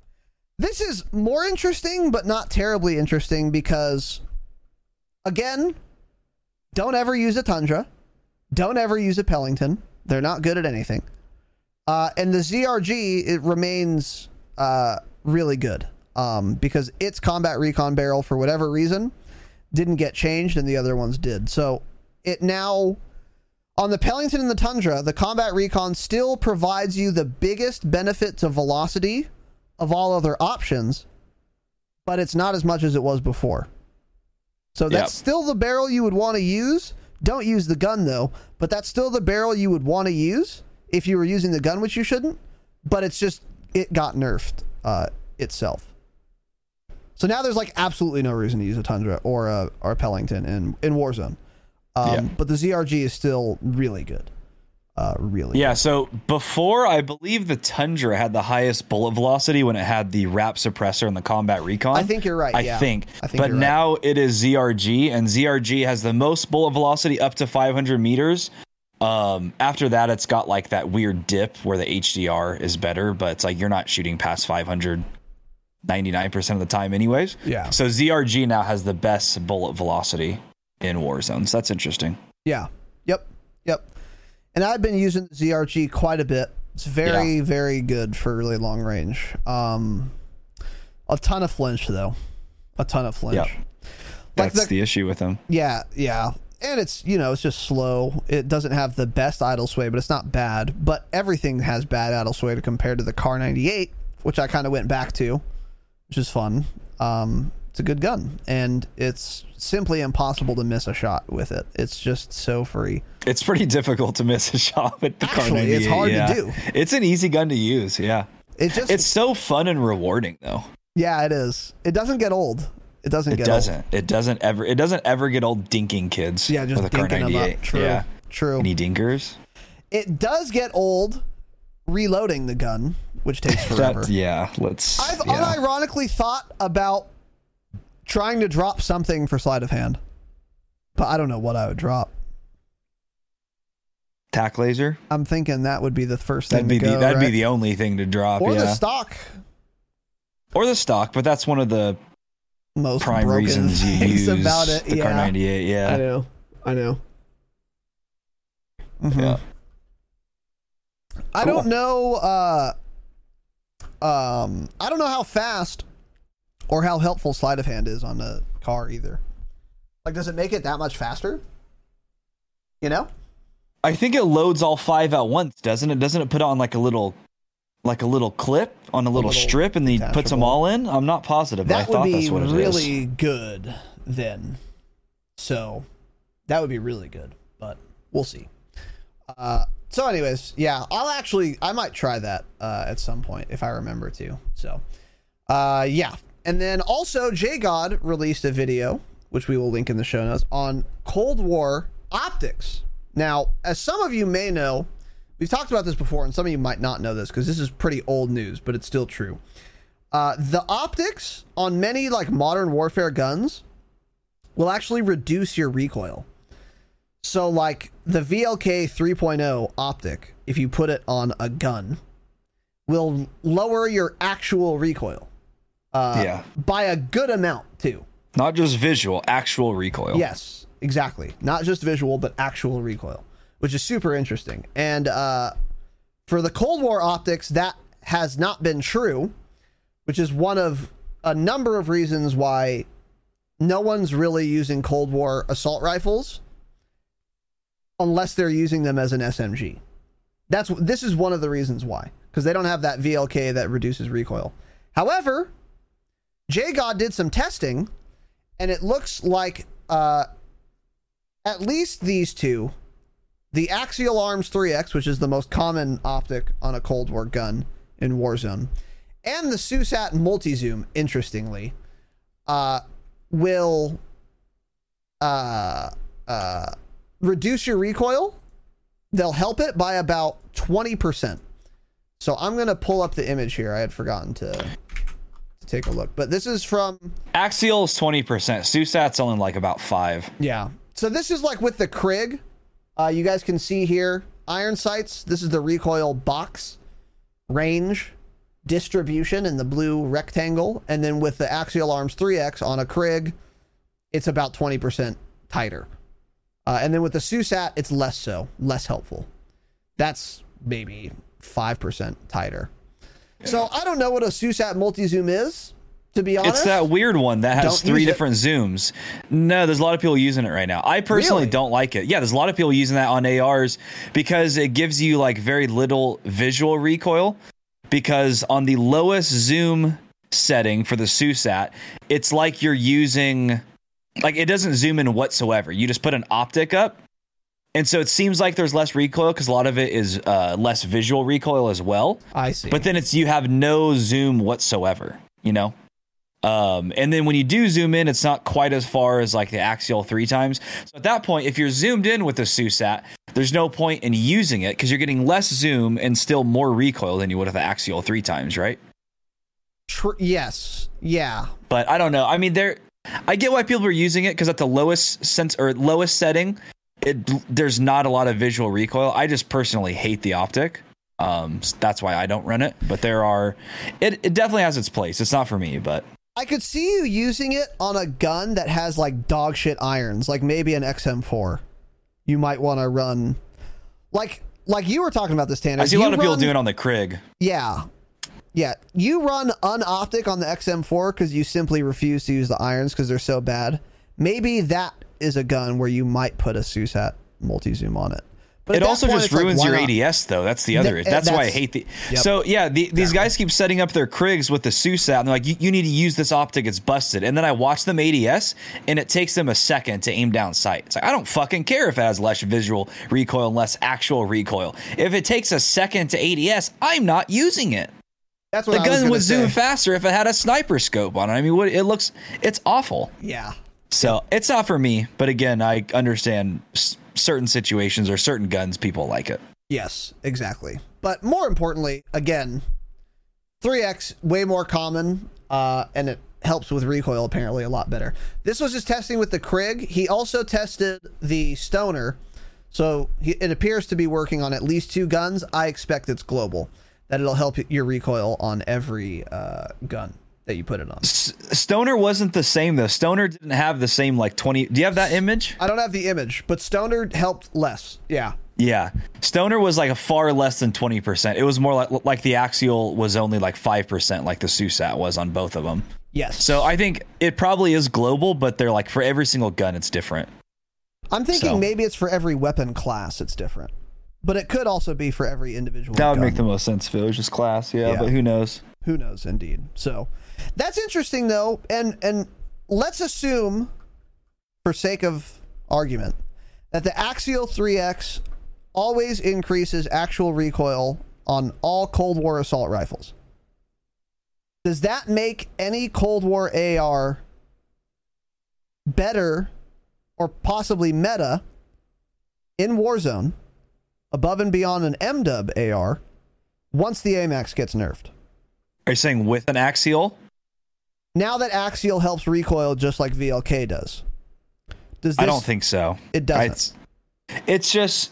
this is more interesting but not terribly interesting because again, don't ever use a Tundra. Don't ever use a Pelington. They're not good at anything. Uh, and the ZRG it remains uh, really good um, because its combat recon barrel for whatever reason didn't get changed and the other ones did. So it now on the Pelington and the Tundra, the combat recon still provides you the biggest benefit to velocity of all other options, but it's not as much as it was before. So that's Yep. still the barrel you would want to use. Don't use the gun though, but that's still the barrel you would want to use if you were using the gun, which you shouldn't. But it's just it got nerfed uh, itself. So now there's like absolutely no reason to use a Tundra or a or a Pelington in in Warzone. Um, Yeah. But the ZRG is still really good. Uh, really. Yeah, so before I believe the Tundra had the highest bullet velocity when it had the wrap suppressor and the combat recon. I think you're right, I yeah. think. I think but right. now it is ZRG, and ZRG has the most bullet velocity up to 500 meters. Um, after that, it's got like that weird dip where the HDR is better, but it's like you're not shooting past 500 99% of the time, anyways. Yeah. So ZRG now has the best bullet velocity in war zones. that's interesting. Yeah. Yep. Yep. And I've been using the ZRG quite a bit. It's very, very good for really long range. Um, a ton of flinch though. A ton of flinch. Yep. Like That's the- the issue with them. Yeah, yeah. And it's, you know, it's just slow. It doesn't have the best idle sway, but it's not bad. But everything has bad idle sway to compare to the Kar 98, which I kind of went back to, which is fun. Um, it's a good gun, and it's simply impossible to miss a shot with it. It's just so free. It's pretty difficult to miss a shot with the Kar Actually, 98. it's hard to do. It's an easy gun to use. Yeah. It just, It's so fun and rewarding though. yeah, it is. It doesn't get old. It doesn't It get doesn't. old. It doesn't ever. It doesn't ever get old dinking kids. Yeah, just with a Kar dinking them 98. up. True. Yeah. True. Any dinkers? It does get old reloading the gun, which takes forever. That, yeah. Let's. I've yeah. unironically thought about trying to drop something for sleight of hand, but I don't know what I would drop. Tack laser. I'm thinking that would be the first thing That'd be go, the that'd right? be the only thing to drop. or yeah. the stock or the stock, but that's one of the most prime reasons you use about it. the yeah, Kar 98. Yeah. I know, I know. Mhm. Yeah. I Cool. don't know. Uh, um, I don't know how fast or how helpful sleight of hand is on a car either. Like, does it make it that much faster? You know? I think it loads all five at once, doesn't it? Doesn't it put on like a little, like a little clip on a little, little strip, and then he puts them all in? I'm not positive, but I that would thought be really good then. So that would be really good, but we'll see. Uh, so, anyways, yeah, I'll actually I might try that uh, at some point if I remember to. So, uh, yeah, and then also JGod released a video which we will link in the show notes on Cold War optics. Now, as some of you may know, we We've talked about this before, and some of you might not know this because this is pretty old news, but it's still true. Uh, the optics on many like modern warfare guns will actually reduce your recoil. So, like the VLK 3.0 optic, if you put it on a gun, will lower your actual recoil. Uh, Yeah. By a good amount, too. Not just visual, actual recoil. Yes, exactly. Not just visual, but actual recoil, which is super interesting. And uh, for the Cold War optics, that has not been true, which is one of a number of reasons why no one's really using Cold War assault rifles unless they're using them as an SMG. That's this is one of the reasons why because they don't have that VLK that reduces recoil. However, JGod did some testing, and it looks like uh, at least these two, the Axial Arms 3X, which is the most common optic on a Cold War gun in Warzone, and the SUSAT multi zoom, interestingly, uh, will uh, uh, reduce your recoil. They'll help it by about 20%. So I'm going to pull up the image here. I had forgotten to take a look. But this is from Axial is twenty percent. Susat's only like about five. Yeah. So this is like with the Krig. Uh, you guys can see here iron sights. This is the recoil box, range, distribution in the blue rectangle, and then with the Axial Arms 3X on a Krig, it's about 20% tighter. Uh, and then with the SUSAT, it's less so, less helpful. That's maybe 5% tighter. So I don't know what a SUSAT multi zoom is, to be honest. It's that weird one that has Don't three use it. different zooms. No, there's a lot of people using it right now. I personally Really? don't like it. Yeah, there's a lot of people using that on ARs because it gives you like very little visual recoil. Because on the lowest zoom setting for the SUSAT, it's like you're using like it doesn't zoom in whatsoever. You just put an optic up. And so it seems like there's less recoil because a lot of it is uh, less visual recoil as well. I see. But then it's you have no zoom whatsoever, you know? Um, and then when you do zoom in, it's not quite as far as like the axial three times. So at that point, if you're zoomed in with the SUSAT, there's no point in using it because you're getting less zoom and still more recoil than you would with the axial three times, right? Tr- yes. Yeah. But I don't know. I mean, there, I get why people are using it because at the lowest sense or lowest setting, it there's not a lot of visual recoil. I just personally hate the optic. Um, s- that's why I don't run it. But there are, it, it definitely has its place. It's not for me, but I could see you using it on a gun that has like dog shit irons, like maybe an XM4. You might want to run, like like you were talking about this, Tanner. I see a You lot of people doing it on the Krig. Yeah, yeah. You run unoptic on the XM4 because you simply refuse to use the irons because they're so bad. Maybe that is a gun where you might put a SUSAT multi zoom on it. But it also point, just it's like, ruins your? ADS, though. That's the other. Th- that's, why I hate the. Yep. So yeah, the, these guys keep setting up their Krigs with the SUSAT, and they're like, you, "You need to use this optic. It's busted." And then I watch them ADS, and it takes them a second to aim down sight. It's like I don't fucking care if it has less visual recoil and less actual recoil. If it takes a second to ADS, I'm not using it. That's The I gun would zoom faster if it had a sniper scope on it. I mean, what, it looks, it's awful. Yeah. So it's not for me. But again, I understand s- certain situations or certain guns, people like it. Yes, exactly. But more importantly, again, 3x way more common, uh, and it helps with recoil apparently a lot better. This was his testing with the Krig. He also tested the Stoner, so he, it appears to be working on at least two guns. I expect it's global, that it'll help your recoil on every uh, gun that you put it on. Stoner wasn't the same though. Stoner didn't have the same like 20. Do you have that image? I don't have the image, but Stoner helped less. Yeah. Yeah. Stoner was like a far less than 20%. It was more like like the Axial was only like 5% like the Susat was on both of them. Yes. So I think it probably is global, but they're like for every single gun it's different. I'm thinking So- maybe it's for every weapon class it's different. But it could also be for every individual. That would gun. make the most sense if it was just class, yeah, Yeah. but who knows? Who knows, indeed. So that's interesting, though, and and let's assume, for sake of argument, that the Axial 3X always increases actual recoil on all Cold War assault rifles. Does that make any Cold War AR better or possibly meta in Warzone above and beyond an MW AR once the AMAX gets nerfed. Are you saying with an axial? Now that axial helps recoil just like VLK does. Does this, I don't think so. It doesn't. It's, it's just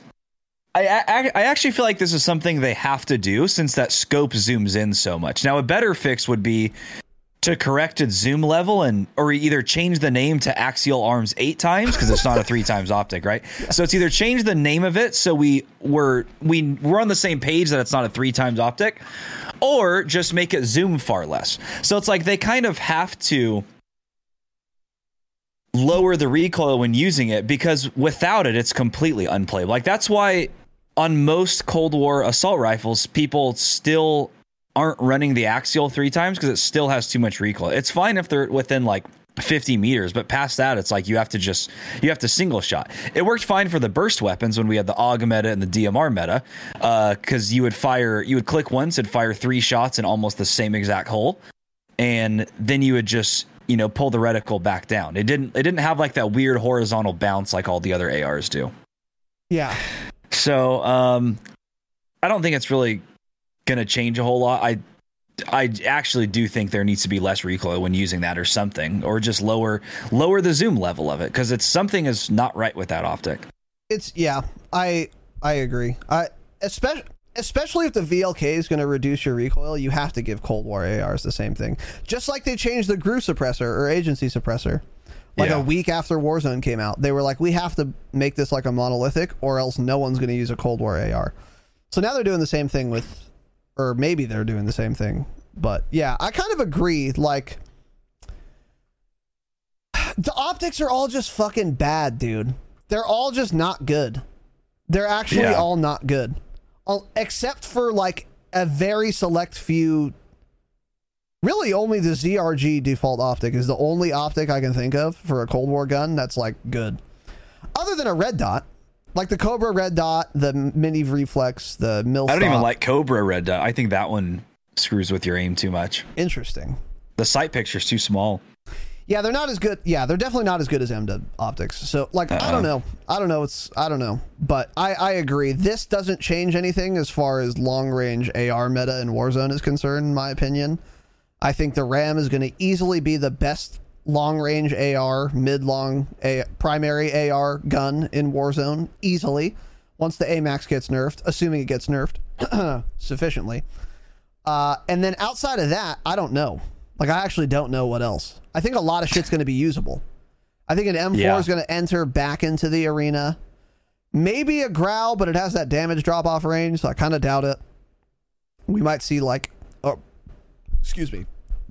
I, I I actually feel like this is something they have to do since that scope zooms in so much. Now a better fix would be to correct its zoom level and or either change the name to axial arms eight times because it's not a three times optic, right? So it's either change the name of it so we were we we're on the same page that it's not a three times optic, or just make it zoom far less. So it's like they kind of have to lower the recoil when using it because without it it's completely unplayable. Like that's why on most Cold War assault rifles people still aren't running the axial 3 times because it still has too much recoil. It's fine if they're within like 50 meters, but past that it's like you have to just you have to single shot. It worked fine for the burst weapons when we had the AUG meta and the DMR meta because you would fire you would click once and fire three shots in almost the same exact hole and then you would just you know pull the reticle back down. It didn't it didn't have like that weird horizontal bounce like all the other ARs do. Yeah. So um, I don't think it's really gonna change a whole lot. I I actually do think there needs to be less recoil when using that or something, or just lower lower the zoom level of it because it's something is not right with that optic. It's yeah, I I agree. I especially especially if the VLK is going to reduce your recoil, you have to give Cold War ARs the same thing. Just like they changed the GRU suppressor or agency suppressor. Like Yeah. a week after Warzone came out, they were like, "We have to make this like a monolithic, or else no one's going to use a Cold War AR." So now they're doing the same thing with, or maybe they're doing the same thing. But yeah, I kind of agree. Like, the optics are all just fucking bad, dude. They're all just not good. They're actually Yeah. all not good, all, except for like a very select few. Really, only the ZRG default optic is the only optic I can think of for a Cold War gun that's like good. Other than a red dot, like the Cobra red dot, the Mini Reflex, the Mill. I don't even like Cobra Red Dot. I think that one screws with your aim too much. Interesting. The sight picture's too small. Yeah, they're not as good. Yeah, they're definitely not as good as MDub optics. So, like, I Uh-uh. don't know. I don't know. It's I don't know. But I I agree. This doesn't change anything as far as long range AR meta in Warzone is concerned. In my opinion, I think the Ram is going to easily be the best long range AR, mid long a primary AR gun in Warzone easily. Once the AMAX gets nerfed, assuming it gets nerfed sufficiently. Uh, and then outside of that, I don't know. Like I actually don't know what else. I think a lot of shit's going to be usable. I think an M4 Yeah. is going to enter back into the arena. Maybe a Grau, but it has that damage drop off range, so I kind of doubt it. We might see like, oh, excuse me,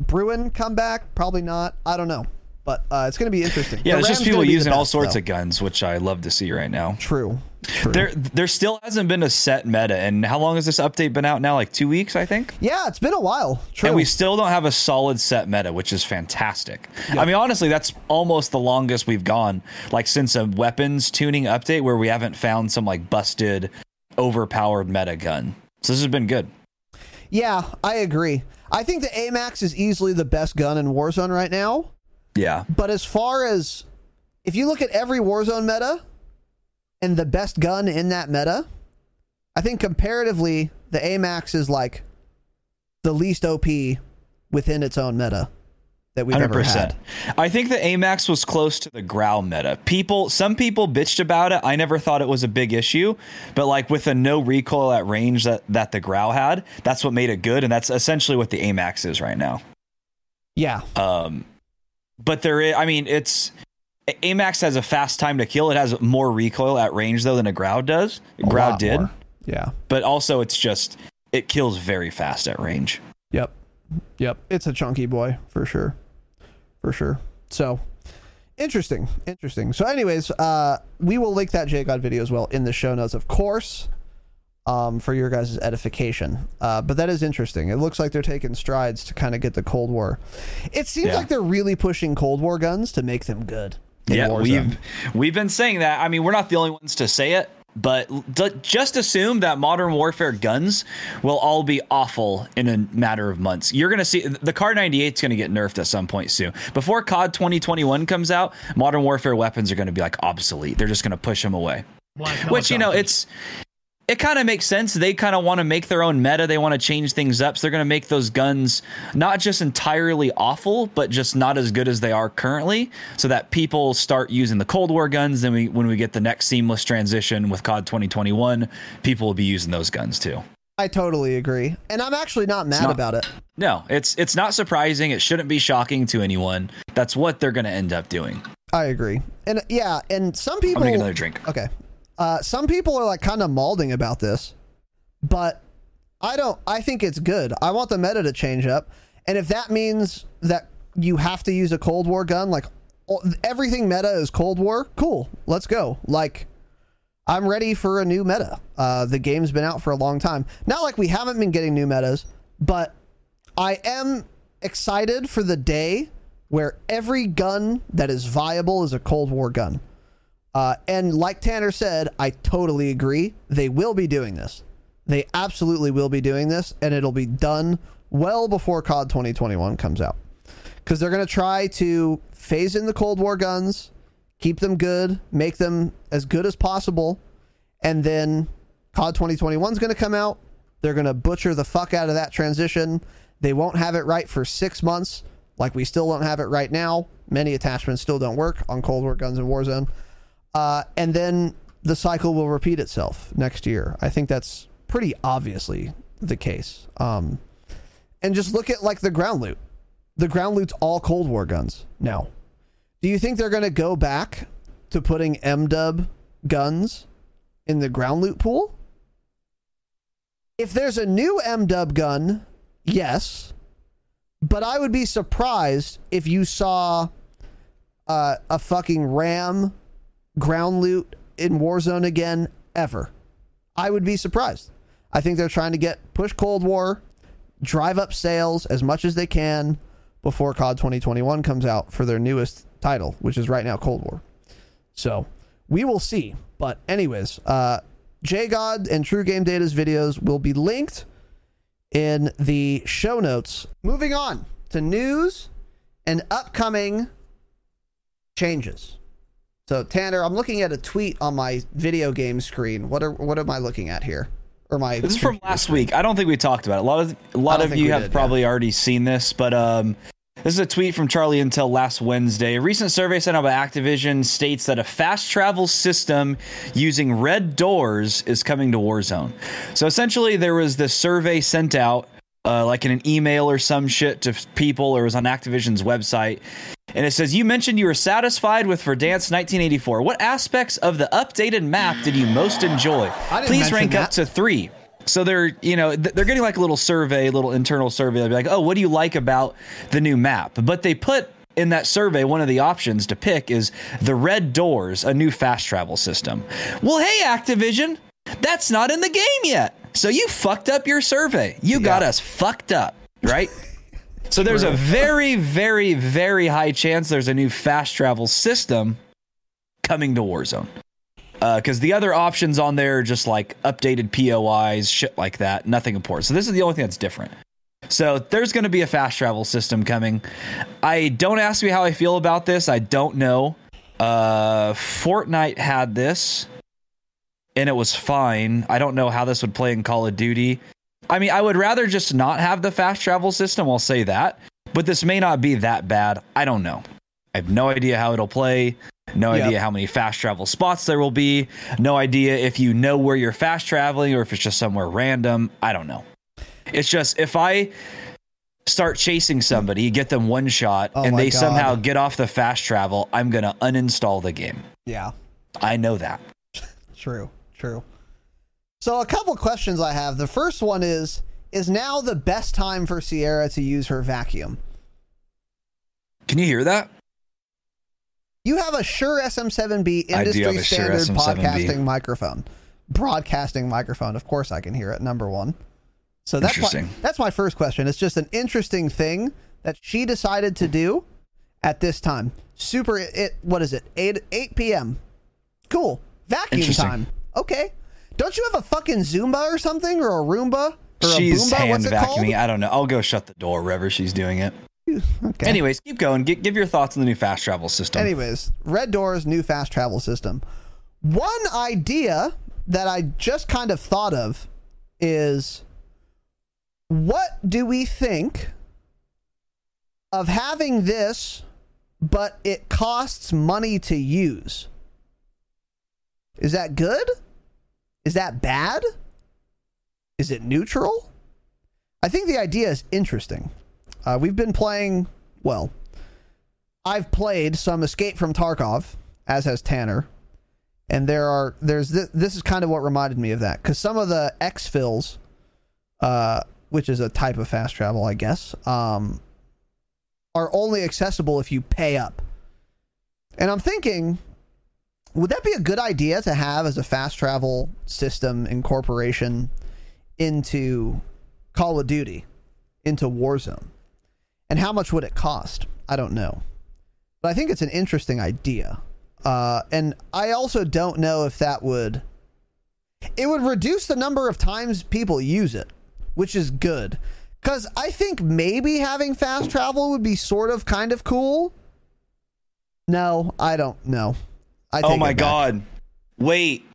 Bruen come back. Probably not. I don't know, but uh, it's going to be interesting. Yeah, The there's just people gonna be the using all sorts though. of guns, which I love to see right now. True. True. There, there still hasn't been a set meta, and how long has this update been out now? Like two weeks, I think. Yeah, it's been a while. True. And we still don't have a solid set meta, which is fantastic. I mean, honestly, that's almost the longest we've gone, like since a weapons tuning update where we haven't found some like busted, overpowered meta gun. So this has been good. yeah, I agree. I think the AMAX is easily the best gun in Warzone right now. Yeah. But as far as if you look at every Warzone meta and the best gun in that meta, I think comparatively the AMAX is like the least OP within its own meta that we've ever had. I think the Amax was close to the Grau meta. People, some people bitched about it. I never thought it was a big issue, but like with a no recoil at range that that the Grau had, that's what made it good, and that's essentially what the Amax is right now. Yeah. Um, but there is, I mean, it's Amax has a fast time to kill. It has more recoil at range though than a Grau does. A Grau did, more. Yeah. but also it's just it kills very fast at range. Yep. Yep. It's a chunky boy for sure. For sure. So interesting. Interesting. So, anyways, uh, we will link that JGod video as well in the show notes, of course, um, for your guys' edification. Uh, but that is interesting. It looks like they're taking strides to kind of get the Cold War. It seems Yeah. like they're really pushing Cold War guns to make them good. Yeah, Warzone. we've we've been saying that. I mean, we're not the only ones to say it, but d- just assume that modern warfare guns will all be awful in a matter of months. You're gonna see the Kar 98 is gonna get nerfed at some point soon. Before COD 2021 comes out, modern warfare weapons are gonna be like obsolete. They're just gonna push them away. Which you know, it's it kind of makes sense. They kind of want to make their own meta. They want to change things up. So they're going to make those guns not just entirely awful, but just not as good as they are currently, so that people start using the Cold War guns. Then we, when we get the next seamless transition with COD 2021, people will be using those guns too. I totally agree, and I'm actually not mad not- about it. No, it's it's not surprising. It shouldn't be shocking to anyone. That's what they're going to end up doing. I agree, and yeah, and some people. I'm gonna get another drink. Okay. Uh, some people are like kind of malding about this, but I don't. I think it's good. I want the meta to change up, and if that means that you have to use a Cold War gun, like everything meta is Cold War, cool. Let's go. Like, I'm ready for a new meta. Uh, the game's been out for a long time. Not like we haven't been getting new metas, but I am excited for the day where every gun that is viable is a Cold War gun. Uh, and like Tanner said, I totally agree. They will be doing this. They absolutely will be doing this, and it'll be done well before COD 2021 comes out. Because they're going to try to phase in the Cold War guns, keep them good, make them as good as possible, and then COD 2021 is going to come out. They're going to butcher the fuck out of that transition. They won't have it right for six months, like we still don't have it right now. Many attachments still don't work on Cold War guns in Warzone. Uh, and then the cycle will repeat itself next year. I think that's pretty obviously the case. Um, and just look at like the ground loot. The ground loot's all Cold War guns now. Do you think they're going to go back to putting MDub guns in the ground loot pool? If there's a new MDub gun, yes. But I would be surprised if you saw uh, a fucking RAM ground loot in Warzone again ever. I would be surprised. I think they're trying to get push Cold War, drive up sales as much as they can before COD 2021 comes out for their newest title, which is right now Cold War. So we will see. But anyways, uh JGod and True Game Data's videos will be linked in the show notes. Moving on to news and upcoming changes. So Tanner, I'm looking at a tweet on my video game screen. What are what am I looking at here? Or my This is from last week. I don't think we talked about it. A lot of a lot of you have did, probably already seen this, but um, this is a tweet from Charlie Intel last Wednesday. A recent survey sent out by Activision states that a fast travel system using red doors is coming to Warzone. So essentially, there was this survey sent out, uh, like in an email or some shit to people, or it was on Activision's website. And it says, You mentioned you were satisfied with Verdansk 1984. What aspects of the updated map did you most enjoy? Please rank up to three. So they're, you know, they're getting like a little survey, a little internal survey. They'll be like, oh, what do you like about the new map? But they put in that survey, one of the options to pick is the Red Doors, a new fast travel system. Well, hey, Activision, that's not in the game yet. So you fucked up your survey. You got us fucked up, right? So there's a very, very, very high chance there's a new fast travel system coming to Warzone. Because the other options on there are just like updated POIs, shit like that, nothing important. So this is the only thing that's different. So there's going to be a fast travel system coming. I don't ask me how I feel about this. I don't know. Uh, Fortnite had this, and it was fine. I don't know how this would play in Call of Duty. I mean, I would rather just not have the fast travel system. I'll say that. But this may not be that bad. I don't know. I have no idea how it'll play. No Yep. idea how many fast travel spots there will be. No idea if you know where you're fast traveling or if it's just somewhere random. I don't know. It's just if I start chasing somebody, get them one shot, Oh and they God. somehow get off the fast travel, I'm going to uninstall the game. Yeah. I know that. True, true. So a couple questions I have. The first one is is now the best time for Sierra to use her vacuum? Can you hear that? You have a Shure SM7B industry standard SM7B. podcasting microphone. Broadcasting microphone. Of course I can hear it. Number 1. So that's my, that's my first question. It's just an interesting thing that she decided to do at this time. Super it what is it? 8 8 p.m. Cool. Vacuum time. Okay. Don't you have a fucking Zumba or something or a Roomba? Or She's a Boomba? hand What's it vacuuming. I don't know. I'll go shut the door wherever she's doing it. Okay. Anyways, keep going. Gi- give your thoughts on the new fast travel system. Anyways, Red Doors new fast travel system. One idea that I just kind of thought of is what do we think of having this, but it costs money to use? Is that good? Is that bad? Is it neutral? I think the idea is interesting. Uh, we've been playing, well, I've played some Escape from Tarkov, as has Tanner, and there are there's th- this is kind of what reminded me of that because some of the exfils, uh, which is a type of fast travel, I guess, um, are only accessible if you pay up. And I'm thinking, would that be a good idea to have as a fast travel system incorporation into Call of Duty, into Warzone? And how much would it cost? I don't know. But I think it's an interesting idea. Uh, and I also don't know if that would. It would reduce the number of times people use it, which is good. Because I think maybe having fast travel would be sort of kind of cool. No, I don't know. I oh my it back. god. Wait.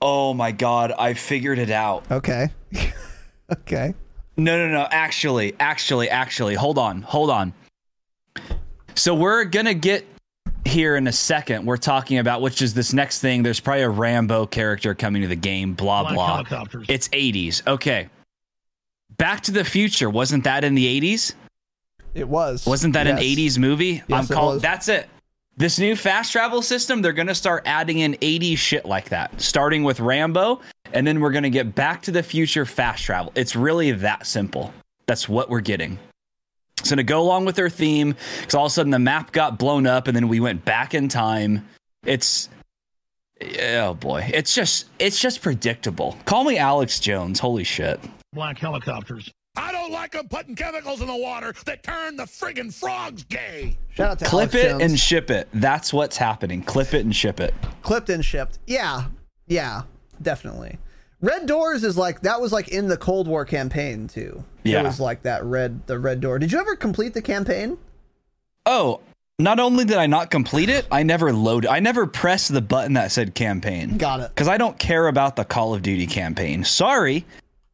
Oh my god, I figured it out. Okay. okay. No, no, no. Actually, actually, actually. Hold on. Hold on. So we're going to get here in a second. We're talking about which is this next thing. There's probably a Rambo character coming to the game, blah, Black blah. It's 80s. Okay. Back to the Future. Wasn't that in the 80s? It was. Wasn't that an 80s movie? Yes, I'm it called. That's it. This new fast travel system, they're going to start adding in 80 shit like that, starting with Rambo, and then we're going to get back to the future fast travel. It's really that simple. That's what we're getting. So to go along with their theme, because all of a sudden the map got blown up and then we went back in time. It's oh boy, it's just it's just predictable. Call me Alex Jones. Holy shit. Black helicopters. I don't like them putting chemicals in the water that turn the friggin' frogs gay. Shout out to Clip Alex it Jones. and ship it. That's what's happening. Clip it and ship it. clipped and shipped. Yeah, yeah, definitely. Red Doors is like that was like in the Cold War campaign too. Yeah. it was like that red the Red Door. Did you ever complete the campaign? Oh, not only did I not complete it, I never loaded. I never pressed the button that said campaign. Got it. Because I don't care about the Call of Duty campaign. Sorry.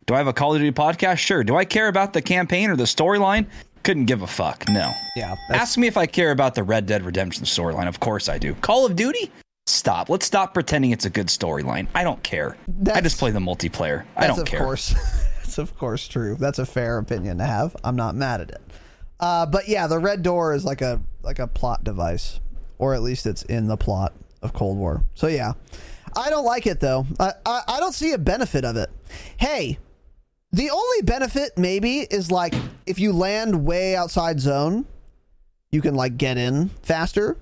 Do I have a Call of Duty podcast? Sure. Do I care about the campaign or the storyline? Couldn't give a fuck. No. Yeah. Ask me if I care about the Red Dead Redemption storyline. Of course I do. Call of Duty? Stop. Let's stop pretending it's a good storyline. I don't care. I just play the multiplayer. I don't of care. course. That's of course true. That's a fair opinion to have. I'm not mad at it. Uh, but yeah, the Red Door is like a like a plot device, or at least it's in the plot of Cold War. So yeah, I don't like it though. I I, I don't see a benefit of it. Hey, the only benefit maybe is like if you land way outside zone, you can like get in faster.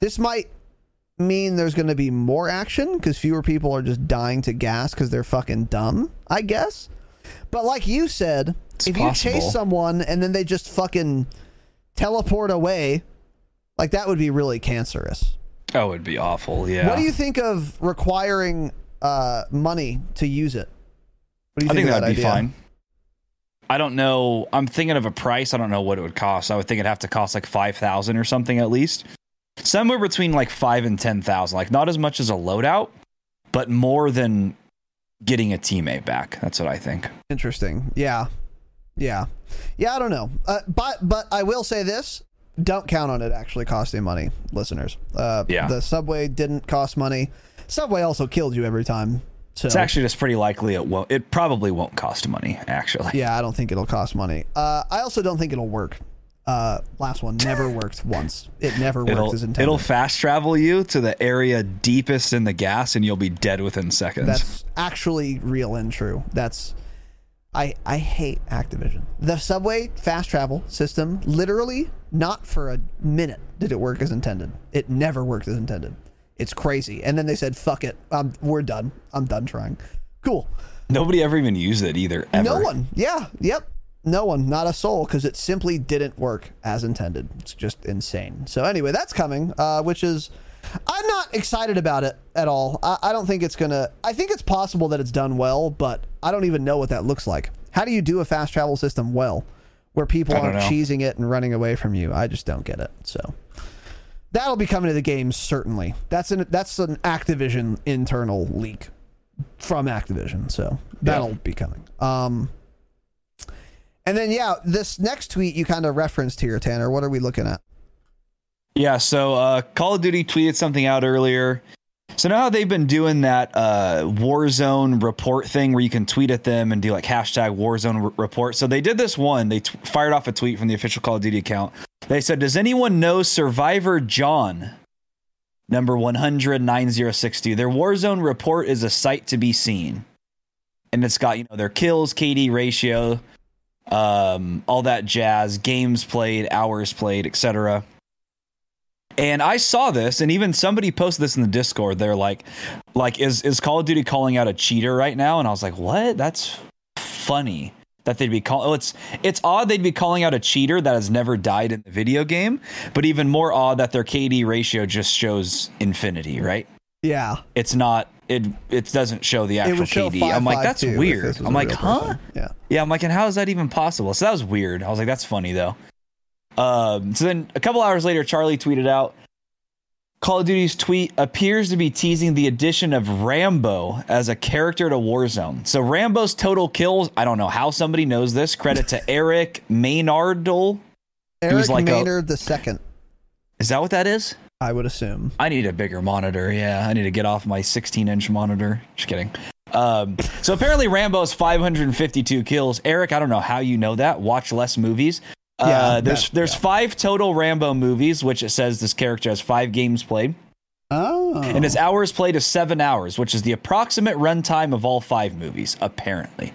This might mean there's going to be more action because fewer people are just dying to gas because they're fucking dumb, I guess. But like you said, It's if you chase someone and then they just fucking teleport away, like that would be really cancerous. Oh, it'd be awful. Yeah. What do you think of requiring uh, money to use it? What do you I think of that'd be idea? fine. I don't know. I'm thinking of a price. I don't know what it would cost. I would think it'd have to cost like five thousand or something at least. Somewhere between like five and ten thousand. Like not as much as a loadout, but more than getting a teammate back. That's what I think. Interesting. Yeah. Yeah. Yeah, I don't know. Uh, but but I will say this, don't count on it actually costing money, listeners. Uh Yeah. the subway didn't cost money. Subway also killed you every time. So It's actually just pretty likely it won't. It probably won't cost money. Actually. Yeah, I don't think it'll cost money. Uh I also don't think it'll work. Uh last one never worked once. It never worked It'll, as intended. it'll fast travel you to the area deepest in the gas and you'll be dead within seconds. That's actually real and true. That's I I hate Activision. The subway fast travel system literally not for a minute did it work as intended. It never worked as intended. It's crazy. And then they said, "Fuck it, um, we're done. I'm done trying." Cool. Nobody ever even used it either. Ever. No one. Yeah. Yep. No one. Not a soul because it simply didn't work as intended. It's just insane. So anyway, that's coming, uh, which is. I'm not excited about it at all. I, I don't think it's gonna. I think it's possible that it's done well, but I don't even know what that looks like. How do you do a fast travel system well, where people aren't know. cheesing it and running away from you? I just don't get it. So That'll be coming to the game certainly. That's an that's an Activision internal leak from Activision, so that'll be coming. Um, and then yeah, this next tweet you kind of referenced here, Tanner. What are we looking at? Yeah, so uh, Call of Duty tweeted something out earlier. So now they've been doing that uh, Warzone report thing where you can tweet at them and do like hashtag Warzone re- report. So they did this one. They t- fired off a tweet from the official Call of Duty account. They said, "Does anyone know Survivor John?" Number 100 9062. Their Warzone report is a sight to be seen. And it's got, you know, their kills, KD ratio, um, all that jazz, games played, hours played, etc. And I saw this, and even somebody posted this in the Discord. They're like, like, is is Call of Duty calling out a cheater right now? And I was like, what? That's funny that they'd be calling. Oh, it's it's odd they'd be calling out a cheater that has never died in the video game, but even more odd that their KD ratio just shows infinity, right? Yeah, It's not. It it doesn't show the actual show KD. I'm like, that's weird. I'm like, huh? person. Yeah. Yeah, I'm like, and how is that even possible? So that was weird. I was like, that's funny though. Um, so then a couple hours later, Charlie tweeted out Call of Duty's tweet appears to be teasing the addition of Rambo as a character to Warzone. So Rambo's total kills, I don't know how somebody knows this. Credit to Eric Maynardle. Eric like a- Maynard the second, Is that what that is? I would assume. I need a bigger monitor. Yeah, I need to get off my 16 inch monitor. Just kidding. Um, so apparently Rambo's 552 kills. Eric, I don't know how you know that. Watch less movies. Uh, Yeah, there's there's yeah. five total Rambo movies, which it says this character has five games played, Oh, and his hours played is seven hours, which is the approximate runtime of all five movies, apparently.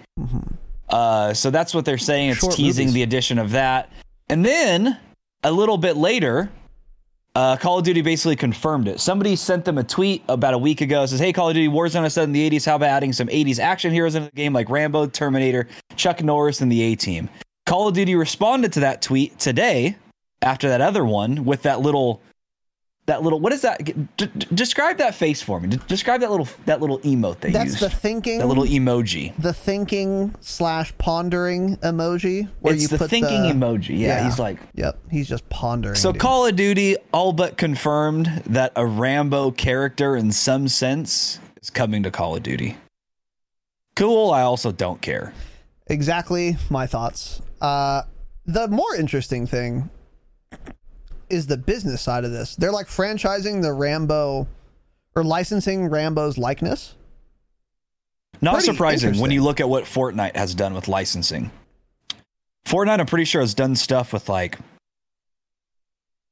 Uh, so that's what they're saying. It's Mm-hmm. Short teasing movies. the addition of that, and then a little bit later, uh, Call of Duty basically confirmed it. Somebody sent them a tweet about a week ago. It says, "Hey, Call of Duty Warzone is said in the '80s. How about adding some '80s action heroes into the game like Rambo, Terminator, Chuck Norris, and the A Team?" Call of Duty responded to that tweet today after that other one with that little, that little. What is that? D- d- describe that face for me. D- describe that little that little emote they that's used. the thinking. that little emoji. the thinking slash pondering emoji where It's you the put thinking the, emoji. Yeah, he's like. Yep, he's just pondering. So dude. Call of Duty all but confirmed that a Rambo character in some sense is coming to Call of Duty. Cool, I also don't care. exactly my thoughts. Uh, the more interesting thing is the business side of this. They're like franchising the Rambo or licensing Rambo's likeness. Not Pretty surprising when you look at what Fortnite has done with licensing. Fortnite, I'm pretty sure, has done stuff with like.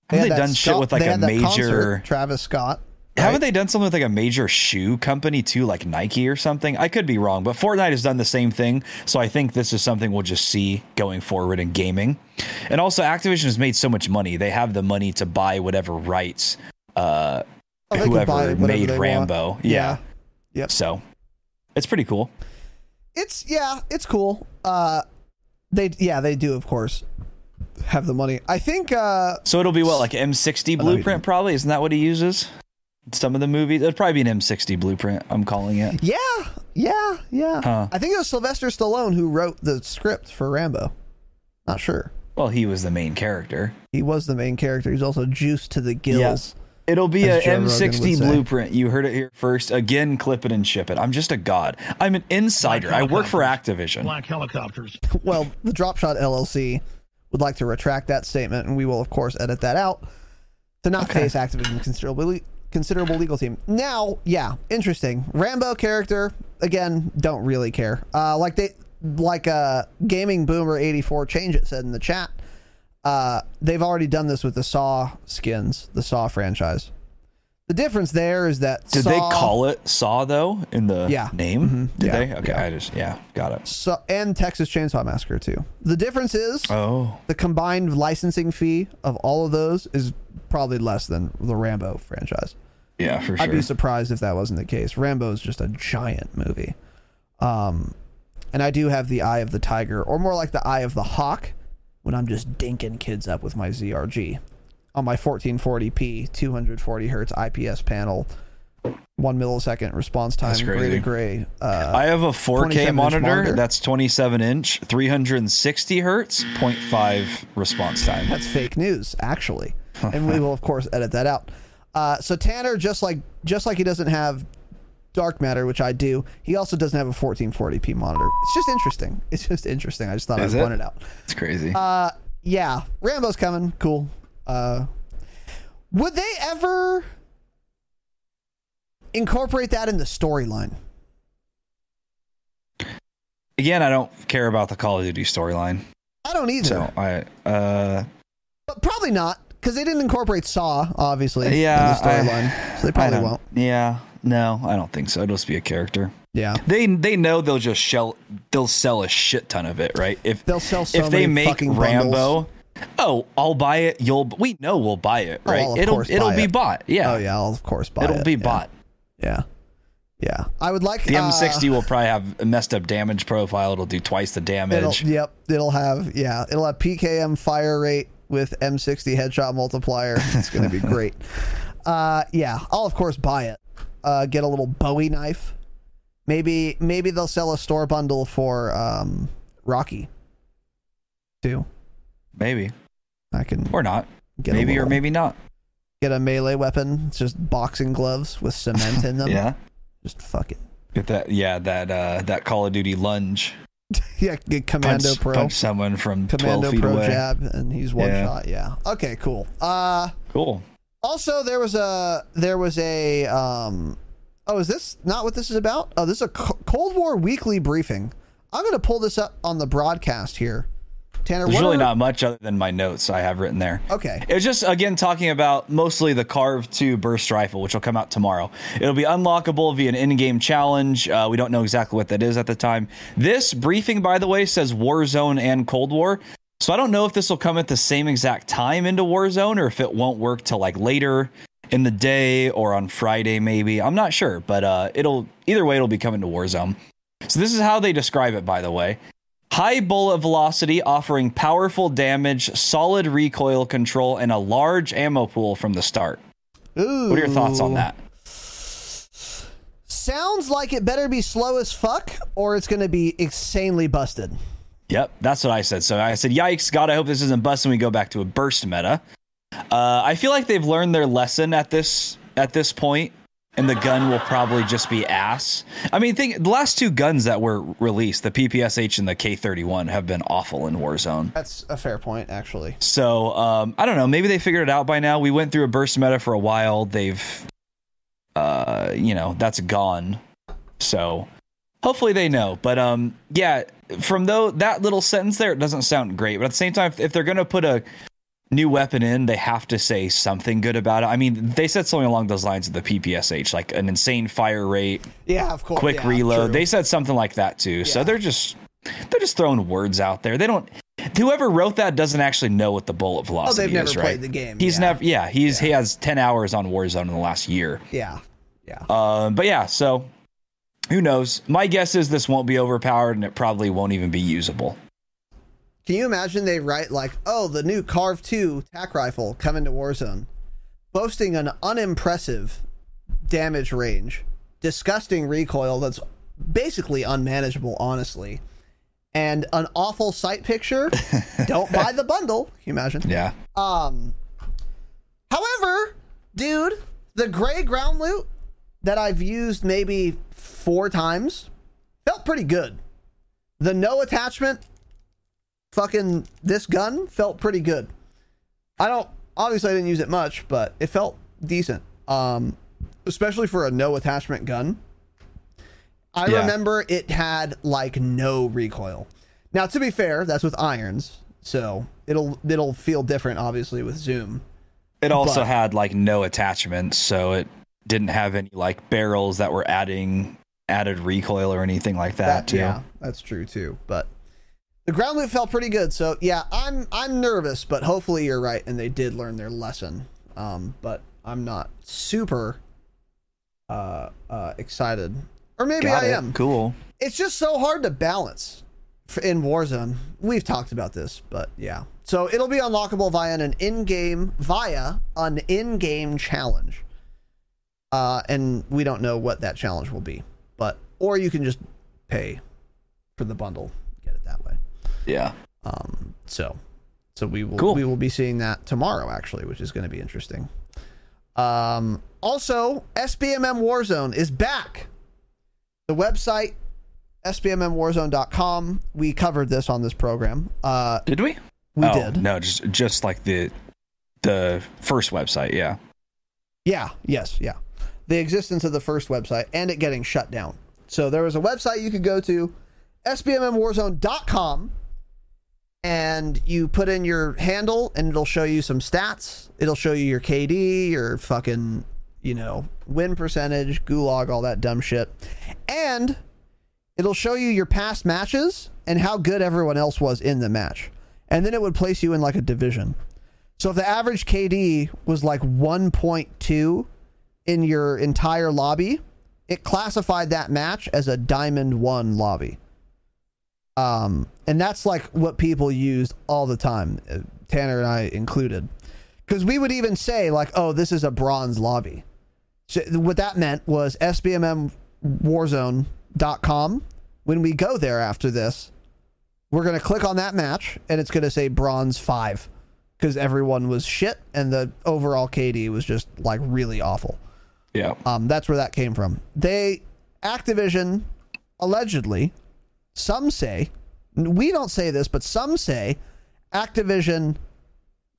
They that done shit with like a major? concert, Travis Scott. Haven't they done something with like a major shoe company too, like Nike or something? I could be wrong, but Fortnite has done the same thing. So I think this is something we'll just see going forward in gaming. And also, Activision has made so much money; they have the money to buy whatever rights uh, Oh, they could buy whoever made they want. Rambo. Yeah. Yep. So it's pretty cool. It's yeah, it's cool. Uh, they yeah they do of course have the money. I think uh So it'll be what like M60 blueprint, probably. Isn't that what he uses? Some of the movies. It'd probably be an M60 blueprint. I'm calling it. yeah yeah yeah. Huh. I think it was Sylvester Stallone who wrote the script for Rambo. Not sure. Well, he was the main character. He was the main character. He's also juiced to the gills. It'll be a Joe M60 blueprint. You heard it here first. Again, clip it and ship it. I'm just a god. I'm an insider. I work for Activision. Black helicopters. well, the Dropshot LLC would like to retract that statement, and we will, of course, edit that out to not Okay. face Activision considerable considerable legal team. Now, yeah, interesting. Rambo character again. Don't really care. Uh, like they like uh, gaming boomer eighty four change it said in the chat. Uh, they've already done this with the Saw skins, the Saw franchise. The difference there is that Did Saw, they call it Saw though in the Yeah. name? Mhm. Did Yeah. they? Okay, Yeah. I just yeah, got it. Saw and Texas Chainsaw Massacre too. The difference is Oh, the combined licensing fee of all of those is probably less than the Rambo franchise. yeah, for sure. I'd be surprised if that wasn't the case. Rambo is just a giant movie. Um, and I do have the Eye of the Tiger, or more like the Eye of the Hawk, when I'm just dinking kids up with my ZRG on my 1440p, 240 hertz IPS panel, one millisecond response time, gray to gray. Uh, I have a 4K monitor, monitor. that's 27 inch, 360 hertz, 0.5 response time. that's fake news, actually. and we will of course edit that out. Uh, so Tanner, just like just like he doesn't have dark matter, which I do, he also doesn't have a 1440p monitor. It's just interesting. It's just interesting. I just thought Is I'd it? point it out. It's crazy. Uh, yeah, Rambo's coming. Cool. Uh, would they ever incorporate that in the storyline? Again, I don't care about the Call of Duty storyline. I don't either. So I uh but probably not because they didn't incorporate Saw, obviously, Yeah, in the storyline. so they probably won't. Yeah. No, I don't think so. It'll just be a character. Yeah. They they know they'll just shell they'll sell a shit ton of it, right? If They'll sell so if they make Rambo, bundles. oh, I'll buy it. You'll we know we'll buy it, Oh, right? I'll it'll it'll be it. bought. Yeah. Oh yeah, I'll of course buy it'll it. be Yeah. bought. Yeah. Yeah. I would like The uh, M60 will probably have a messed up damage profile. It'll do twice the It'll, damage. yep, it'll have yeah, it'll have PKM fire rate with M60 headshot multiplier. It's going to be great. Uh, yeah, I'll of course buy it. Uh, get a little Bowie knife. Maybe maybe they'll sell a store bundle for um, Rocky. Too. Maybe I can or not. Get maybe or maybe not. get a melee weapon. It's just boxing gloves with cement in them. Yeah. Just fuck it. Get that yeah that uh that Call of Duty lunge. Yeah, get Commando punch, Pro. punch someone from Commando Pro away. jab, and he's one Yeah. shot. Yeah. Okay. Cool. Uh, Cool. also there was a there was a um. Oh, is this not what this is about? Oh, this is a Cold War weekly briefing. I'm going to pull this up on the broadcast here. Tanner, There's really are- not much other than my notes I have written there. Okay. It was just again talking about mostly the CARV.2 burst rifle, which will come out tomorrow. It'll be unlockable via an in-game challenge. Uh, we don't know exactly what that is at the time. This briefing, by the way, says Warzone and Cold War. So I don't know if this will come at the same exact time into Warzone or if it won't work till like later in the day or on Friday maybe. I'm not sure, but uh, it'll either way it'll be coming to Warzone. So this is how they describe it, by the way. High bullet velocity, offering powerful damage, solid recoil control, and a large ammo pool from the start. Ooh. What are your thoughts on that? Sounds like it better be slow as fuck, or it's going to be insanely busted. Yep, that's what I said. So I said, "Yikes, God! I hope this isn't busting." We go back to a burst meta. Uh, I feel like they've learned their lesson at this at this point, and the gun will probably just be ass. I mean, think the last two guns that were released, the PPSH and the K31, have been awful in Warzone. That's a fair point, actually. So um, I don't know. Maybe they figured it out by now. We went through a burst meta for a while. They've, uh, you know, that's gone. So hopefully they know. But um, yeah, from though that little sentence there, it doesn't sound great. But at the same time, if, if they're gonna put a new weapon in, they have to say something good about it. I mean, they said something along those lines of the PPSH, like an insane fire rate, Yeah, of course. quick yeah, reload. true. They said something like that too. So they're just they're just throwing words out there. They don't. Whoever wrote that doesn't actually know what the bullet velocity Oh, they've never is, played right? the game, He's yeah. never. Yeah, he's he has ten hours on Warzone in the last year. Yeah. Yeah. Um, but yeah, so who knows? My guess is this won't be overpowered, and it probably won't even be usable. Can you imagine they write like, "Oh, the new CARV.2 tac rifle coming to Warzone, boasting an unimpressive damage range, disgusting recoil that's basically unmanageable, honestly, and an awful sight picture." Don't buy the bundle. Can you imagine? Yeah. Um. However, dude, the gray ground loot that I've used maybe four times felt pretty good. The no attachment, fucking this gun felt pretty good. I don't obviously I didn't use it much, but it felt decent. Um, especially for a no attachment gun. I Yeah. remember it had like no recoil. Now, to be fair, that's with irons, so it'll it'll feel different, obviously, with zoom. It also But- had like no attachments, so it didn't have any like barrels that were adding added recoil or anything like that. too. yeah, that's true too. But the ground loop felt pretty good. So yeah, I'm I'm nervous, but hopefully you're right, and they did learn their lesson. Um, but I'm not super uh uh excited, or maybe Got I it. am. Cool. It's just so hard to balance in Warzone. We've talked about this, but yeah. So it'll be unlockable via an in-game via an in-game challenge. Uh, and we don't know what that challenge will be, but or you can just pay for the bundle, get it that way. Yeah. Um, so So we will Cool. we will be seeing that tomorrow, actually, which is going to be interesting. Um, also, SBMM Warzone is back. The website sbmmwarzone.com. We covered this on this program. Uh, Did we? we Oh, did. No, just just like the the first website. Yeah. Yeah, yes, yeah. The existence of the first website and it getting shut down. So there was a website you could go to, sbmmwarzone.com, and you put in your handle and it'll show you some stats. It'll show you your KD, your fucking, you know, win percentage, gulag, all that dumb shit. And it'll show you your past matches and how good everyone else was in the match. And then it would place you in like a division. So if the average KD was like 1.2 in your entire lobby, it classified that match as a diamond 1 lobby. Um and that's like what people used all the time, uh, Tanner and I included. Cuz we would even say like, "Oh, this is a bronze lobby." So what that meant was sbmmwarzone.com. When we go there after this, we're going to click on that match and it's going to say bronze 5 because everyone was shit and the overall KD was just like really awful. Yeah. Um, that's where that came from. They Activision allegedly, some say, we don't say this, but some say Activision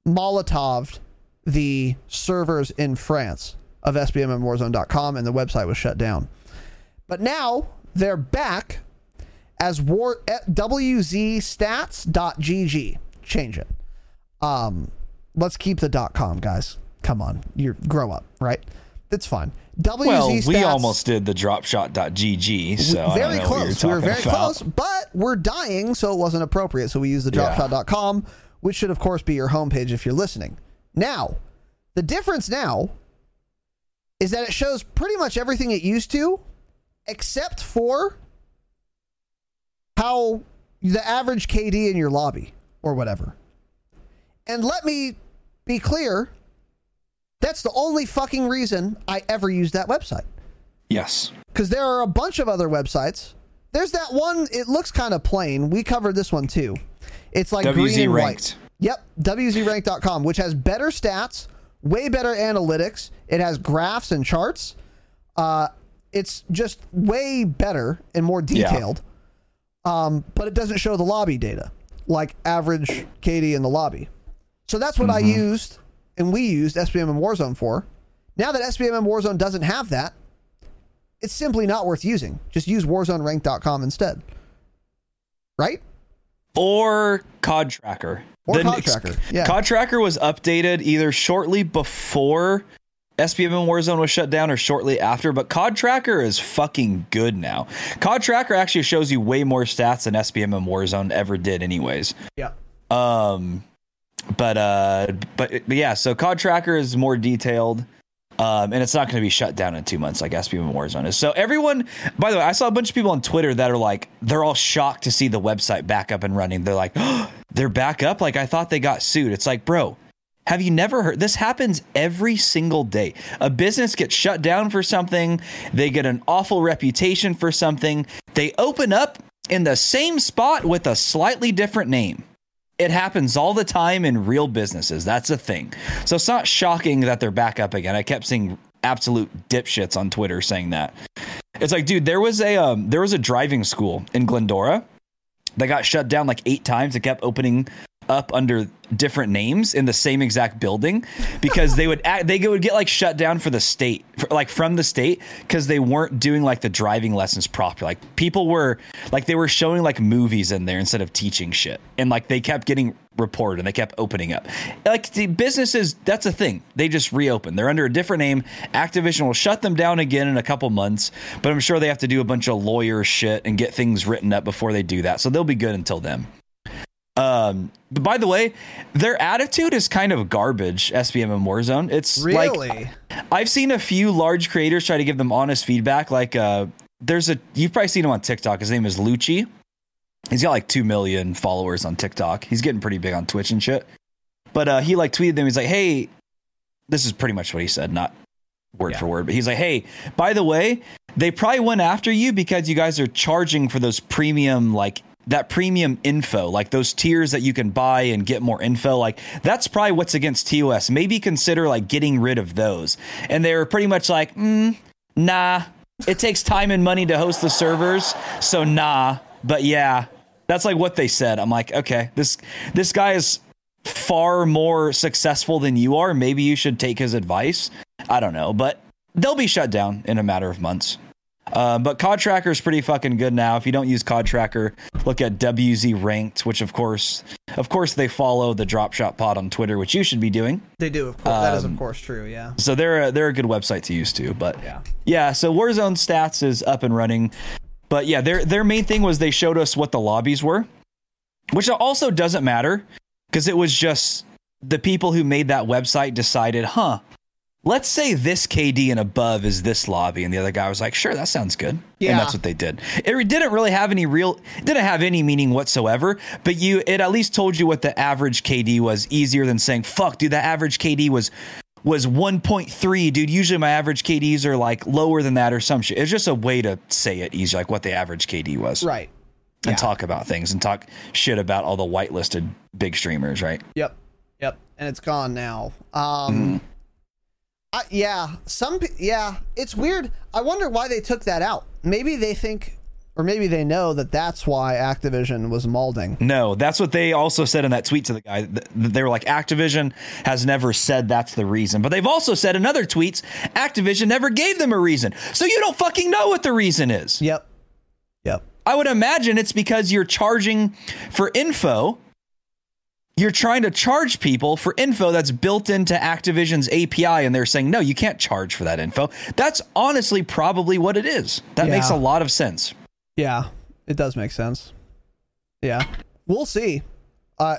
Molotoved the servers in France of SBMMWarzone.com and the website was shut down. But now they're back as war eh, wzstats.gg. Change it. Um, let's keep the com, guys. Come on, you grow up, right? It's fine. WZ Well, we almost did the dropshot.gg, so very don't know what you're close. We were very about. close, but we're dying, so it wasn't appropriate. So we used the Yeah. dropshot.com, which should, of course, be your homepage if you're listening. Now, the difference now is that it shows pretty much everything it used to, except for how the average KD in your lobby or whatever. And let me be clear that's the only fucking reason I ever used that website Yes. because there are a bunch of other websites. There's that one. It looks kind of plain. We covered this one too. It's like green and ranked. white. Yep, WZRank.com, which has better stats, way better analytics. It has graphs and charts. Uh, it's just way better and more Yeah. detailed. Um, but it doesn't show the lobby data, like average KD in the lobby. So that's what I used and we used SBMM Warzone for. Now that SBMM Warzone doesn't have that, it's simply not worth using. Just use warzonerank.com instead. Right? Or COD Tracker. Or The COD Tracker, yeah. COD Tracker was updated either shortly before SBMM Warzone was shut down or shortly after, but COD Tracker is fucking good now. COD Tracker actually shows you way more stats than SBMM Warzone ever did, anyways. Yeah. Um, but uh, but, but yeah, so COD Tracker is more detailed. Um, and it's not going to be shut down in two months like SBMM Warzone is. So everyone, by the way, I saw a bunch of people on Twitter that are like, they're all shocked to see the website back up and running. They're like, oh, they're back up. Like I thought they got sued. It's like, bro, have you never heard? This happens every single day. A business gets shut down for something. They get an awful reputation for something. They open up in the same spot with a slightly different name. It happens all the time in real businesses. That's a thing. So it's not shocking that they're back up again. I kept seeing absolute dipshits on Twitter saying that. It's like, dude, there was a um, there was a driving school in Glendora that got shut down like eight times. It kept opening up under different names in the same exact building because they would act, they would get like shut down for the state for, like from the state because they weren't doing like the driving lessons properly. Like people were like they were showing like movies in there instead of teaching shit. And like they kept getting reported and they kept opening up. Like the businesses that's a thing. They just reopen. They're under a different name. Activision will shut them down again in a couple months but i'm sure they have to do a bunch of lawyer shit and get things written up before they do that. So they'll be good until then um, but by the way, their attitude is kind of garbage. SBMM Warzone. It's Really? like I've seen a few large creators try to give them honest feedback. Like, uh, there's a you've probably seen him on TikTok. His name is Lucci. He's got like two million followers on TikTok. He's getting pretty big on Twitch and shit. But uh, he like tweeted them. He's like, "Hey, this is pretty much what he said, not word for word, but he's like, "Hey, by the way, they probably went after you because you guys are charging for those premium like that premium info, like those tiers that you can buy and get more info, like that's probably what's against TOS. Maybe consider like getting rid of those. And they were pretty much like, mm, nah, it takes time and money to host the servers, so nah. But yeah, that's like what they said. I'm like, okay, this this guy is far more successful than you are. Maybe you should take his advice. I don't know, but they'll be shut down in a matter of months. Uh, but COD Tracker is pretty fucking good now. If you don't use COD Tracker, look at WZ Ranked, which of course, of course, they follow the Drop Shot Pod on Twitter, which you should be doing. They do, of course. that is, of Um, course, true. Yeah. So they're a, they're a good website to use too. But Yeah. yeah. So Warzone stats is up and running. But yeah, their their main thing was they showed us what the lobbies were, which also doesn't matter because it was just the people who made that website decided, huh? Let's say this KD and above is this lobby, and the other guy was like, "Sure, that sounds good." Yeah. and that's what they did. It didn't really have any real, didn't have any meaning whatsoever. But you, it at least told you what the average KD was, easier than saying, "Fuck, dude, the average KD was was 1.3, dude. Usually my average KDs are like lower than that or some shit." It's just a way to say it easy, like what the average KD was, Right. and talk about things and talk shit about all the whitelisted big streamers, right? Yep. Yep. And it's gone now. Um Mm-hmm. I, yeah, some yeah, it's weird. I wonder why they took that out. Maybe they think or maybe they know that that's why Activision was molding. No, that's what they also said in that tweet to the guy. They were like, Activision has never said that's the reason. But they've also said in other tweets, Activision never gave them a reason. So you don't fucking know what the reason is. Yep. Yep. I would imagine it's because you're charging for info. You're trying to charge people for info that's built into Activision's API, and they're saying, no, you can't charge for that info. That's honestly probably what it is. That makes a lot of sense. Yeah, it does make sense. Yeah. We'll see. Uh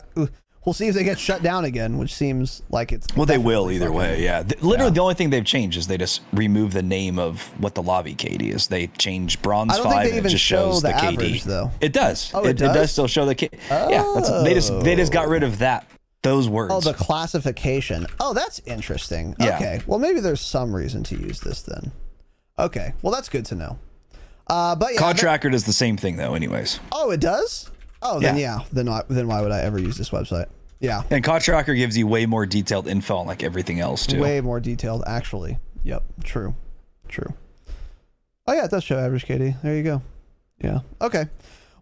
we'll see if they get shut down again, which seems like it's Well, they will either fucking- way. Yeah. Literally, the only thing they've changed is they just remove the name of what the lobby KD is. They change bronze I don't think five and it just show shows the the, KD. average, though. It does. Oh, it does? does? still show the KD. Yeah. That's, they just they just got rid of that those words. Oh, the classification. Oh, that's interesting. Yeah. Okay. Well, maybe there's some reason to use this then. Okay. Well, that's good to know. Uh, but yeah. COD Tracker does the same thing though. Anyways, oh, it does. Oh, then Yeah. yeah. Then why, then why would I ever use this website? Yeah. and COD Tracker gives you way more detailed info on like everything else too. Way more detailed, actually. Yep. True. True. Oh yeah, it does show average KD. There you go. Yeah. Okay.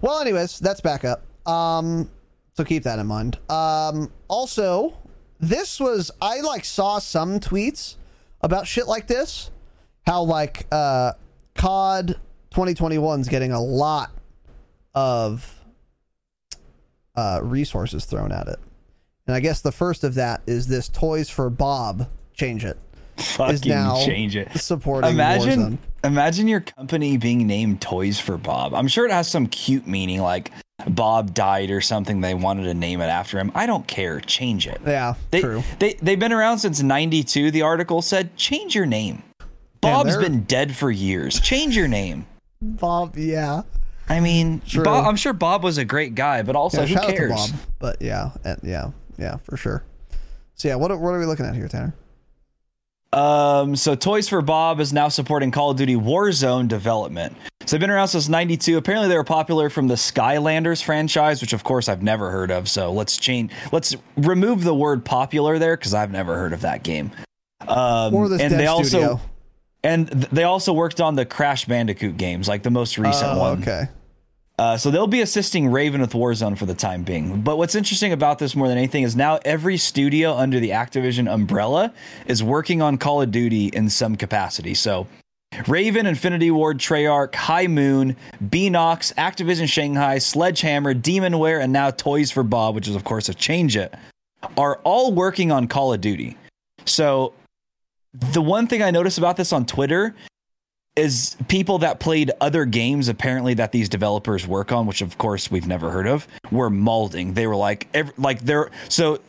Well, anyways, that's back up. Um, so keep that in mind. Um, also, this was I like saw some tweets about shit like this. How like uh, COD 2021 is getting a lot of uh, resources thrown at it. And I guess the first of that is this Toys for Bob change it. Fucking now change it. supporting Imagine Warzone. imagine your company being named Toys for Bob. I'm sure it has some cute meaning like Bob died or something. They wanted to name it after him. I don't care. Change it. Yeah, They, true. They they've been around since '92. The article said change your name. Bob's been dead for years. Change your name. Bob, yeah. I mean, Bob, I'm sure Bob was a great guy, but also yeah who shout cares? out to Bob. But yeah, uh, yeah, yeah, for sure. So yeah, what are, what are we looking at here, Tanner? Um, so Toys for Bob is now supporting Call of Duty Warzone development. So they've been around since '92. Apparently, they were popular from the Skylanders franchise, which of course I've never heard of. So let's change. Let's remove the word popular there because I've never heard of that game. Um, Or this and they also studio. and th- they also worked on the Crash Bandicoot games, like the most recent Oh, one. okay. Uh, so they'll be assisting Raven with Warzone for the time being. But what's interesting about this more than anything is now every studio under the Activision umbrella is working on Call of Duty in some capacity. So Raven, Infinity Ward, Treyarch, High Moon, Beenox, Activision Shanghai, Sledgehammer, Demonware, and now Toys for Bob, which is of course a change it, are all working on Call of Duty. So the one thing I noticed about this on Twitter is people that played other games apparently that these developers work on, which of course we've never heard of, were molding. They were like, every, like they're so.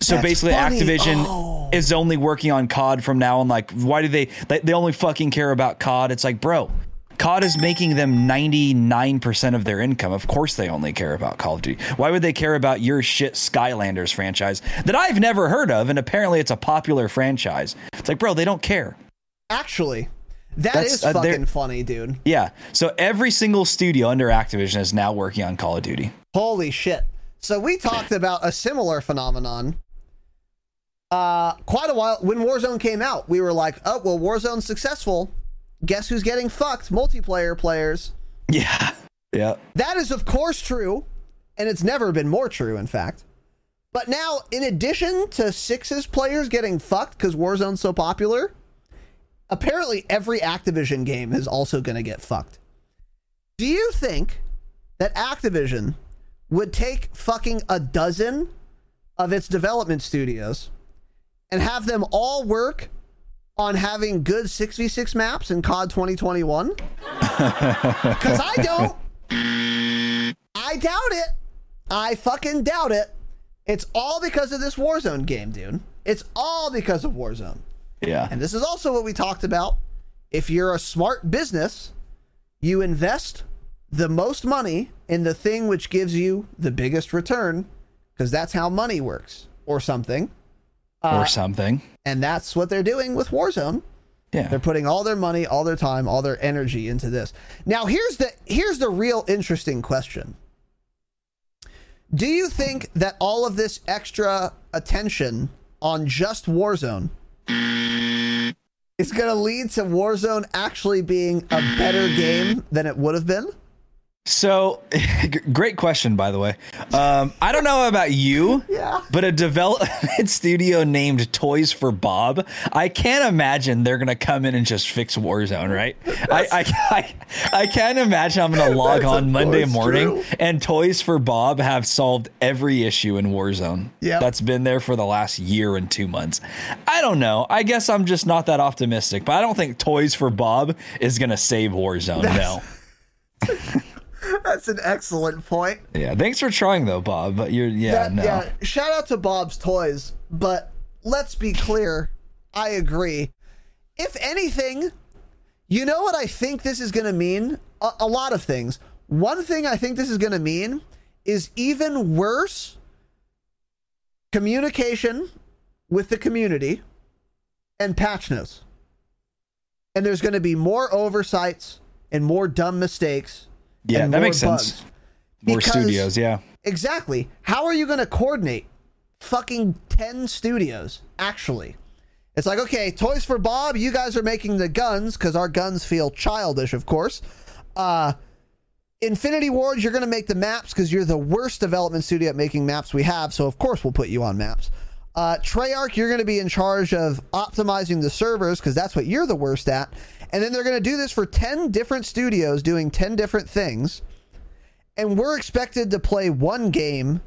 So That's basically, funny. Activision Oh. is only working on COD from now on. Like, why do they, they? They only fucking care about COD. It's like, bro, COD is making them ninety nine percent of their income. Of course, they only care about Call of Duty. Why would they care about your shit Skylanders franchise that I've never heard of, and apparently it's a popular franchise? It's like, bro, they don't care. Actually, That That's- is uh, fucking funny, dude. Yeah. So every single studio under Activision is now working on Call of Duty. Holy shit. So we talked about a similar phenomenon uh quite a while when Warzone came out. We were like, "Oh, well Warzone's successful. Guess who's getting fucked? Multiplayer players." Yeah. Yeah. That is of course true, and it's never been more true in fact. But now in addition to Six's players getting fucked cuz Warzone's so popular, apparently every Activision game is also going to get fucked. Do you think that Activision would take fucking a dozen of its development studios and have them all work on having good 6v6 maps in COD 2021? Because I don't. I doubt it. I fucking doubt it. It's all because of this Warzone game, dude. It's all because of Warzone. Yeah. And this is also what we talked about. If you're a smart business, you invest the most money in the thing which gives you the biggest return because that's how money works or something. or uh, something. And that's what they're doing with Warzone. Yeah. They're putting all their money, all their time, all their energy into this. Now, here's the here's the real interesting question. Do you think that all of this extra attention on just Warzone is going to lead to Warzone actually being a better game than it would have been? So, great question, by the way. Um, I don't know about you, Yeah. but a development studio named Toys for Bob, I can't imagine they're gonna come in and just fix Warzone, right? I, I, I, I can't imagine I'm gonna log on Monday morning true. and Toys for Bob have solved every issue in Warzone. Yep. that's been there for the last year and two months. I don't know. I guess I'm just not that optimistic, but I don't think Toys for Bob is gonna save Warzone. no. That's an excellent point. Yeah, thanks for trying though, Bob. But you're yeah, That- no. yeah, shout out to Bob's Toys, but let's be clear. I agree. If anything, you know what I think this is going to mean? A, a lot of things. One thing I think this is going to mean is even worse communication with the community and patch notes. And there's going to be more oversights and more dumb mistakes. Yeah, that makes sense. More Because- studios, yeah. Exactly. How are you going to coordinate fucking 10 studios, actually? It's like, okay, Toys for Bob, you guys are making the guns because our guns feel childish, of course. Uh, Infinity Ward, you're going to make the maps because you're the worst development studio at making maps we have, so of course we'll put you on maps. Uh, Treyarch, you're going to be in charge of optimizing the servers because that's what you're the worst at. And then they're going to do this for 10 different studios doing 10 different things and we're expected to play one game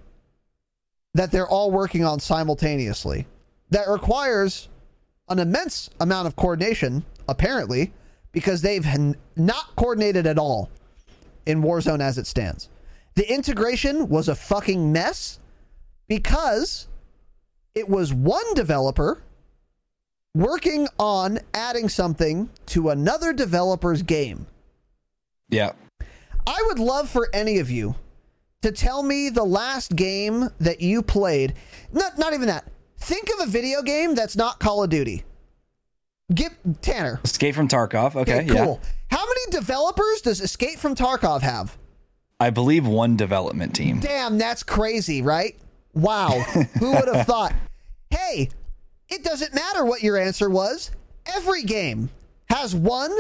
that they're all working on simultaneously that requires an immense amount of coordination apparently because they've not coordinated at all in Warzone as it stands. The integration was a fucking mess because it was one developer working on adding something to another developer's game. Yeah. I would love for any of you to tell me the last game that you played. Not not even that. Think of a video game that's not Call of Duty. Get Tanner. Escape from Tarkov. Okay, cool. yeah. How many developers does Escape from Tarkov have? I believe one development team. Damn, that's crazy, right? Wow. Who would have thought? Hey, it doesn't matter what your answer was. Every game has one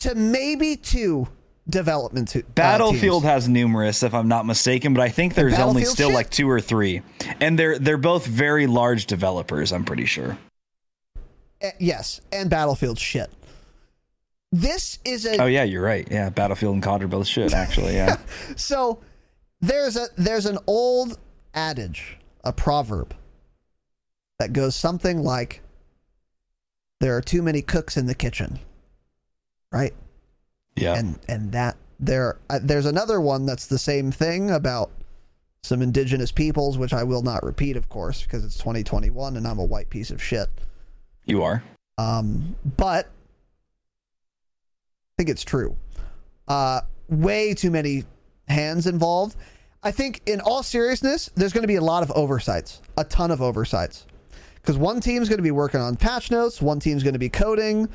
to maybe two development to, Battlefield has numerous, if I'm not mistaken, but I think there's only still shit? like two or three, and they're they're both very large developers. I'm pretty sure. Uh, yes, and Battlefield shit. This is a Oh yeah, you're right. Yeah, Battlefield and COD are both shit. Actually, yeah. so there's a there's an old adage, a proverb that goes something like there are too many cooks in the kitchen. Right? Yeah. And and that there uh, there's another one that's the same thing about some indigenous peoples which I will not repeat of course because it's 2021 and I'm a white piece of shit. you are. Um, but I think it's true. Uh, way too many hands involved. I think, in all seriousness, there's going to be a lot of oversights, a ton of oversights, because one team's going to be working on patch notes, one team's going to be coding,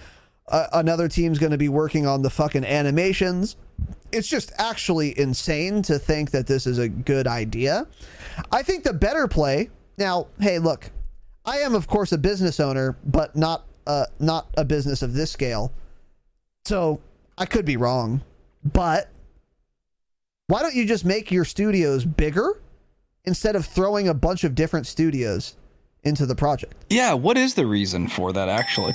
Uh, another team's going to be working on the fucking animations. It's just actually insane to think that this is a good idea. I think the better play now. Hey, look, I am of course a business owner, but not uh, not a business of this scale. So I could be wrong, but why don't you just make your studios bigger instead of throwing a bunch of different studios into the project? Yeah, what is the reason for that actually?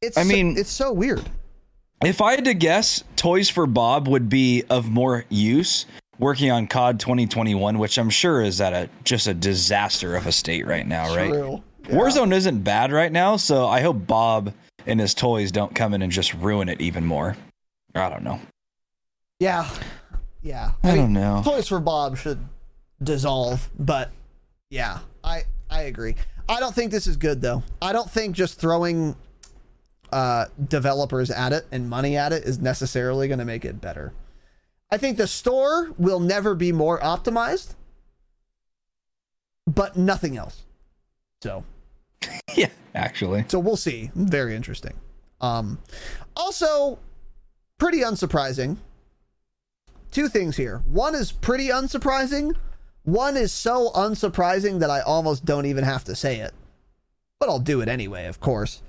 It's I so- mean- it's so weird. If I had to guess, Toys for Bob would be of more use working on COD 2021, which I'm sure is at a just a disaster of a state right now, right? True. Warzone isn't bad right now, so I hope Bob and his toys don't come in and just ruin it even more. I don't know. Yeah, yeah. I don't know. Toys for Bob should dissolve, but yeah, I I agree. I don't think this is good though. I don't think just throwing uh, developers at it and money at it is necessarily going to make it better. I think the store will never be more optimized, but nothing else. So yeah, actually. so we'll see. Very interesting. Um, also, pretty unsurprising. Two things here. One is pretty unsurprising. One is so unsurprising that I almost don't even have to say it. But I'll do it anyway, of course.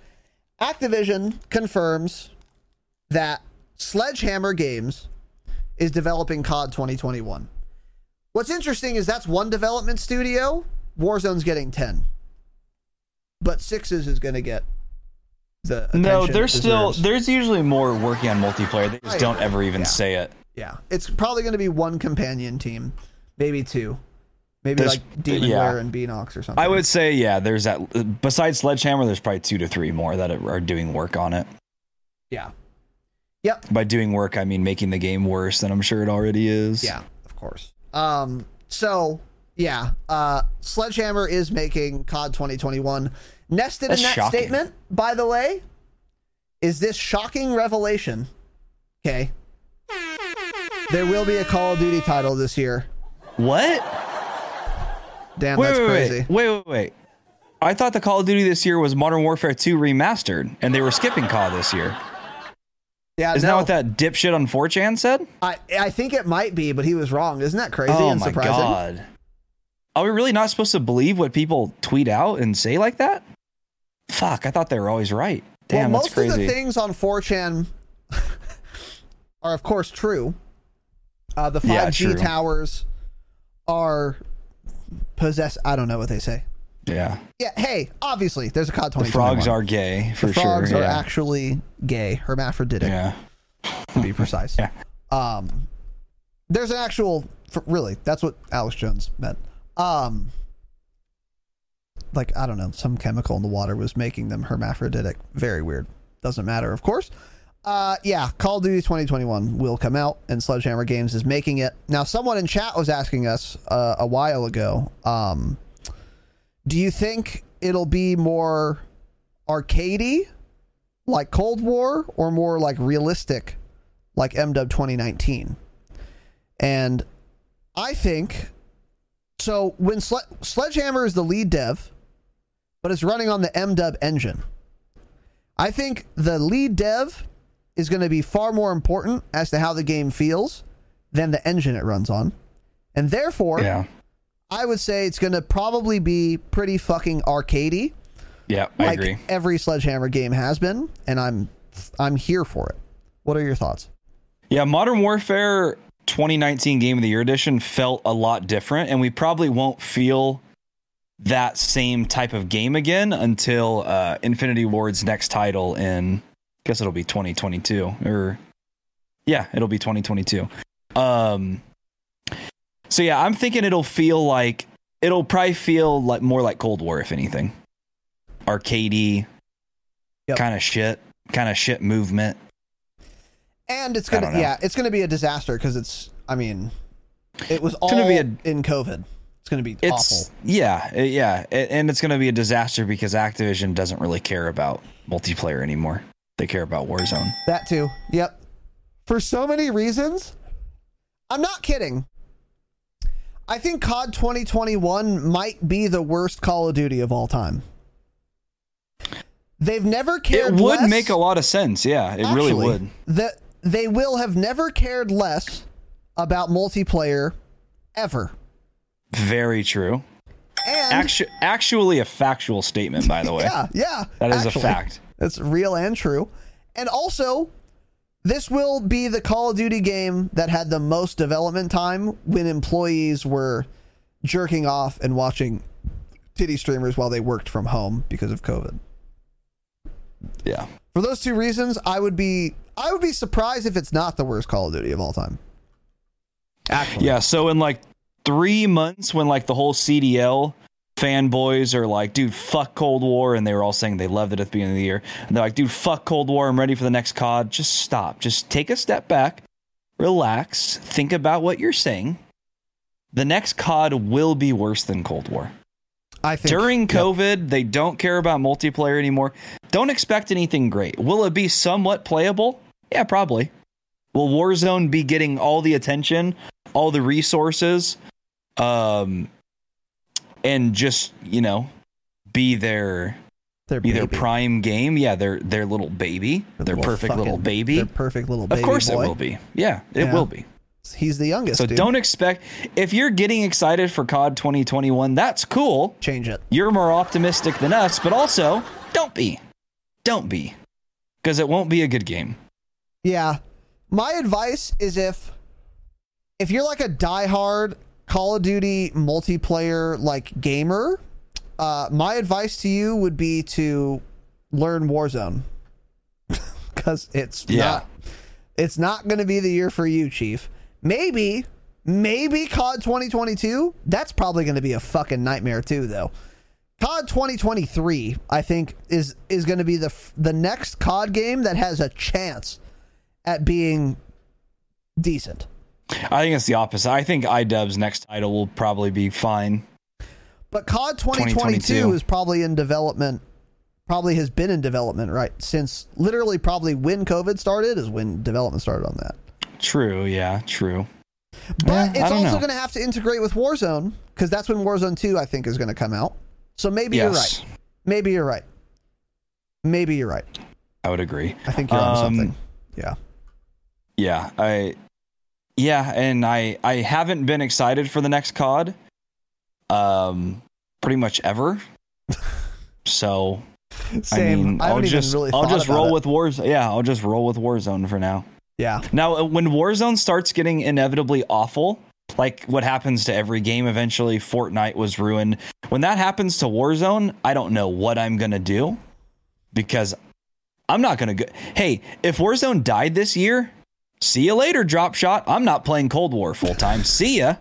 Activision confirms that Sledgehammer Games is developing COD 2021. What's interesting is that's one development studio. Warzone's getting 10. But Sixes is going to get the No, there's still there's usually more working on multiplayer. They just don't ever even Yeah. say it. Yeah, it's probably going to be one companion team, maybe two, maybe There's- like Demonware yeah. and Beenox or something. I would say yeah. There's that. Besides Sledgehammer, there's probably two to three more that are doing work on it. Yeah. Yep. By doing work, I mean making the game worse than I'm sure it already is. Yeah, of course. Um. So yeah, uh, Sledgehammer is making COD 2021. Nested That's in that shocking. statement, by the way, is this shocking revelation. Okay. There will be a Call of Duty title this year. What? Damn, wait, that's wait, crazy. Wait, wait, wait, wait. I thought the Call of Duty this year was Modern Warfare 2 remastered, and they were skipping COD this year. Yeah, Isn't no, that what that dipshit on 4chan said? I I think it might be, but he was wrong. Isn't that crazy oh and my surprising? god. Are we really not supposed to believe what people tweet out and say like that? Fuck, I thought they were always right. Damn, well, most of the things on 4chan are, of course, true. Uh, the 5G Yeah, towers are possessed. I don't know what they say. yeah. Yeah, hey, obviously, there's a COD The frogs are gay for the frogs sure. are yeah. actually gay, hermaphroditic, yeah. to be precise. Yeah. Um, there's an actual, really, that's what Alex Jones meant. Um, like I don't know, some chemical in the water was making them hermaphroditic. Very weird. Doesn't matter, of course. Uh, yeah, Call of Duty 2021 will come out, and Sledgehammer Games is making it. Now, someone in chat was asking us uh, a while ago, um, do you think it'll be more arcadey, like Cold War, or more like realistic, like MW 2019? And I think so. When Sle- Sledgehammer is the lead dev, but it's running on the MW engine, I think the lead dev is going to be far more important as to how the game feels than the engine it runs on. And therefore, Yeah. I would say it's going to probably be pretty fucking arcadey, Yeah, I like agree. every Sledgehammer game has been, and I'm I'm here for it. What are your thoughts? Yeah, Modern Warfare 2019 Game of the Year edition felt a lot different, and we probably won't feel that same type of game again until uh, Infinity Ward's next title in, guess it'll be 2022 or yeah, it'll be 2022. Um, so yeah, I'm thinking it'll feel like it'll probably feel like more like Cold War, if anything, arcadey, Yep. kind of shit, kind of shit movement. And it's gonna yeah, it's gonna be a disaster because it's I mean, it was all gonna be a- in COVID. It's gonna be It's awful. yeah, yeah, and it's to be a disaster because Activision doesn't really care about multiplayer anymore. They care about Warzone. That too. Yep. For so many reasons. I'm not kidding. I think COD 2021 might be the worst Call of Duty of all time. They've never cared. It would less- make a lot of sense. Yeah, it really would. That they will have never cared less about multiplayer ever. Very true. And Actu- actually, a factual statement, by the way. yeah, yeah, That is actually. a fact. That's real and true. And also, this will be the Call of Duty game that had the most development time when employees were jerking off and watching titty streamers while they worked from home because of COVID. Yeah. For those two reasons, I would be I would be surprised if it's not the worst Call of Duty of all time. Actually, Yeah. So in like three months, when like the whole CDL fanboys are like, dude, fuck Cold War, and they were all saying they loved it at the beginning of the year, and they're like, dude, fuck Cold War, I'm ready for the next COD. Just stop. Just take a step back, relax, think about what you're saying. The next COD will be worse than Cold War. I think During yep. COVID, they don't care about multiplayer anymore. Don't expect anything great. Will it be somewhat playable? Yeah, probably. Will Warzone be getting all the attention, all the resources, um, and just you know, be their their be their prime game? Yeah, their their little baby, their perfect little baby. their perfect little baby of course, boy. it will be. Yeah, it Yeah. will be. He's the youngest. So dude. don't expect if you're getting excited for COD 2021, that's cool. change it. You're more optimistic than us, but also don't be. Don't be. Because it won't be a good game. Yeah. My advice is if if you're like a diehard Call of Duty multiplayer like gamer, uh, my advice to you would be to learn Warzone. Cause it's Yeah. not it's not gonna be the year for you, Chief. Maybe, maybe COD 2022. That's probably gonna be a fucking nightmare too, though. COD 2023, I think, is is going to be the f- the next COD game that has a chance at being decent. I think it's the opposite. I think iDub's next title will probably be fine. But COD 2022, 2022. is probably in development. Probably has been in development right since literally probably when COVID started is when development started on that. True, yeah, true. But Yeah, it's also going to have to integrate with Warzone because that's when Warzone 2 I think is going to come out. So maybe you're right. Maybe you're right. Maybe you're right. I would agree. I think you're on Um, something. Yeah. Yeah, I yeah, and I I haven't been excited for the next COD um pretty much ever. so Same. I mean, I will just really I'll just roll it. with Warzone. Yeah, I'll just roll with Warzone for now. Yeah. Now, uh, when Warzone starts getting inevitably awful, like what happens to every game eventually, Fortnite was ruined. When that happens to Warzone, I don't know what I'm going to do because I'm not going to go. Hey, if Warzone died this year, see you later, Drop Shot. I'm not playing Cold War full time. see ya.